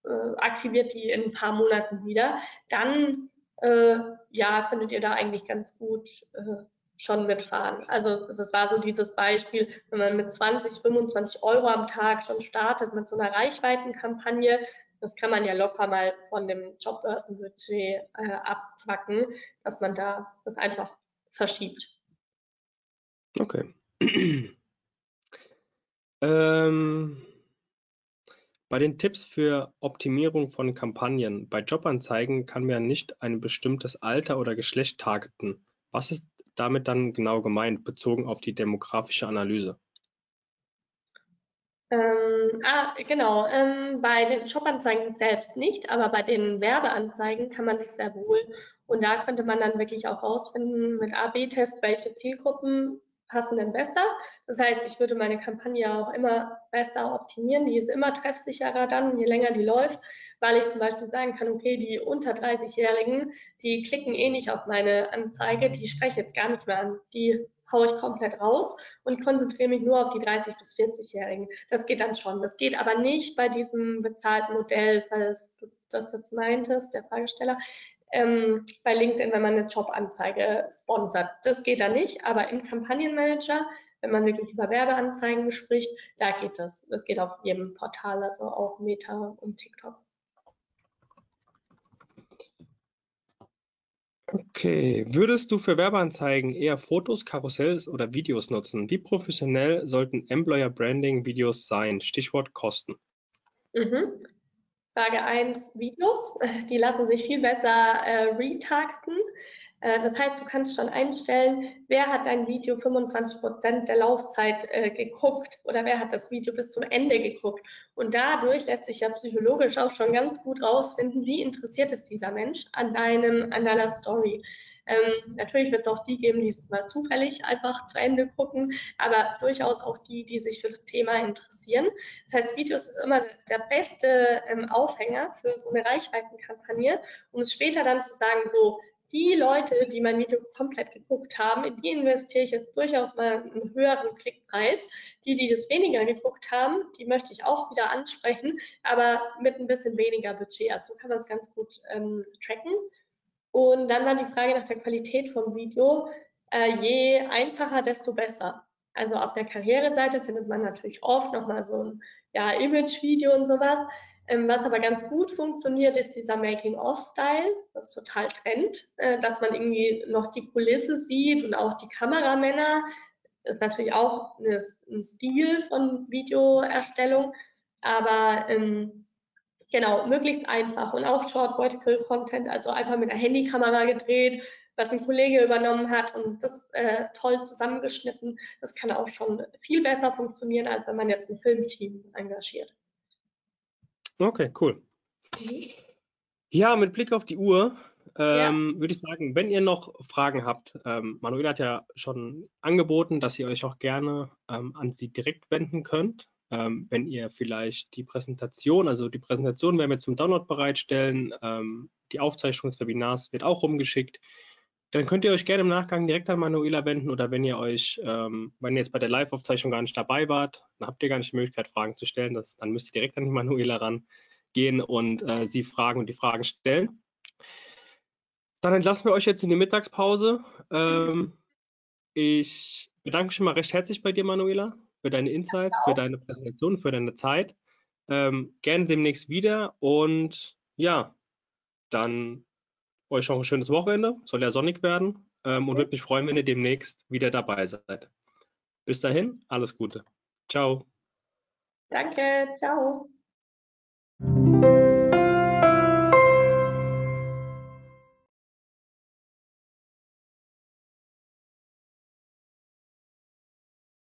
äh, aktiviert die in ein paar Monaten wieder, dann äh, ja, könntet ihr da eigentlich ganz gut äh, schon mitfahren. Also es war so dieses Beispiel, wenn man mit 20, 25 Euro am Tag schon startet mit so einer Reichweitenkampagne, das kann man ja locker mal von dem Jobbörsenbudget äh, abzwacken, dass man da das einfach verschiebt. Okay. Ähm, bei den Tipps für Optimierung von Kampagnen bei Jobanzeigen kann man nicht ein bestimmtes Alter oder Geschlecht targeten. Was ist damit dann genau gemeint, bezogen auf die demografische Analyse? Ähm, ah, genau. Ähm, bei den Jobanzeigen selbst nicht, aber bei den Werbeanzeigen kann man das sehr wohl. Und da könnte man dann wirklich auch rausfinden mit A-B-Tests, welche Zielgruppen passen denn besser. Das heißt, ich würde meine Kampagne auch immer besser optimieren. Die ist immer treffsicherer dann, je länger die läuft, weil ich zum Beispiel sagen kann, okay, die unter 30-Jährigen, die klicken eh nicht auf meine Anzeige, die spreche jetzt gar nicht mehr an. Die haue ich komplett raus und konzentriere mich nur auf die 30- bis 40-Jährigen. Das geht dann schon. Das geht aber nicht bei diesem bezahlten Modell, weil das, das jetzt meintest, der Fragesteller ähm, bei LinkedIn, wenn man eine Jobanzeige sponsert. Das geht da nicht, aber im Kampagnenmanager, wenn man wirklich über Werbeanzeigen spricht, da geht das. Das geht auf jedem Portal, also auch Meta und TikTok. Okay, würdest du für Werbeanzeigen eher Fotos, Karussells oder Videos nutzen? Wie professionell sollten Employer Branding Videos sein? Stichwort Kosten. Mhm. Frage 1, Videos. Die lassen sich viel besser äh, retargeten. Äh, das heißt, du kannst schon einstellen, wer hat dein Video 25 Prozent der Laufzeit äh, geguckt oder wer hat das Video bis zum Ende geguckt. Und dadurch lässt sich ja psychologisch auch schon ganz gut rausfinden, wie interessiert ist dieser Mensch an deinem, an deiner Story. Ähm, natürlich wird es auch die geben, die es mal zufällig einfach zu Ende gucken, aber durchaus auch die, die sich für das Thema interessieren. Das heißt, Videos ist immer der beste ähm, Aufhänger für so eine Reichweitenkampagne, um es später dann zu sagen, so, die Leute, die mein Video komplett geguckt haben, in die investiere ich jetzt durchaus mal einen höheren Klickpreis. Die, die das weniger geguckt haben, die möchte ich auch wieder ansprechen, aber mit ein bisschen weniger Budget. Also so kann man es ganz gut ähm, tracken. Und dann war die Frage nach der Qualität vom Video. Äh, je einfacher, desto besser. Also auf der Karriereseite findet man natürlich oft nochmal so ein ja, Image-Video und sowas. Ähm, was aber ganz gut funktioniert, ist dieser Making-of-Style, was total trennt, äh, dass man irgendwie noch die Kulisse sieht und auch die Kameramänner. ist natürlich auch ein Stil von Videoerstellung, aber ähm, genau, möglichst einfach und auch Short Vertical Content, also einfach mit einer Handykamera gedreht, was ein Kollege übernommen hat und das äh, toll zusammengeschnitten. Das kann auch schon viel besser funktionieren, als wenn man jetzt ein Filmteam engagiert. Okay, cool. Mhm. Ja, mit Blick auf die Uhr ähm, ja. würde ich sagen, wenn ihr noch Fragen habt, ähm, Manuela hat ja schon angeboten, dass ihr euch auch gerne ähm, an sie direkt wenden könnt. Ähm, wenn ihr vielleicht die Präsentation, also die Präsentation werden wir zum Download bereitstellen, ähm, die Aufzeichnung des Webinars wird auch rumgeschickt. Dann könnt ihr euch gerne im Nachgang direkt an Manuela wenden oder wenn ihr euch, ähm, wenn ihr jetzt bei der Live-Aufzeichnung gar nicht dabei wart, dann habt ihr gar nicht die Möglichkeit, Fragen zu stellen. Das, dann müsst ihr direkt an die Manuela rangehen und äh, sie fragen und die Fragen stellen. Dann entlassen wir euch jetzt in die Mittagspause. Ähm, ich bedanke mich schon mal recht herzlich bei dir, Manuela, für deine Insights, für deine Präsentation, für deine Zeit. Ähm, gerne demnächst wieder und ja, dann euch noch ein schönes Wochenende. Soll ja sonnig werden ähm, und würde mich freuen, wenn ihr demnächst wieder dabei seid. Bis dahin, alles Gute. Ciao. Danke, ciao.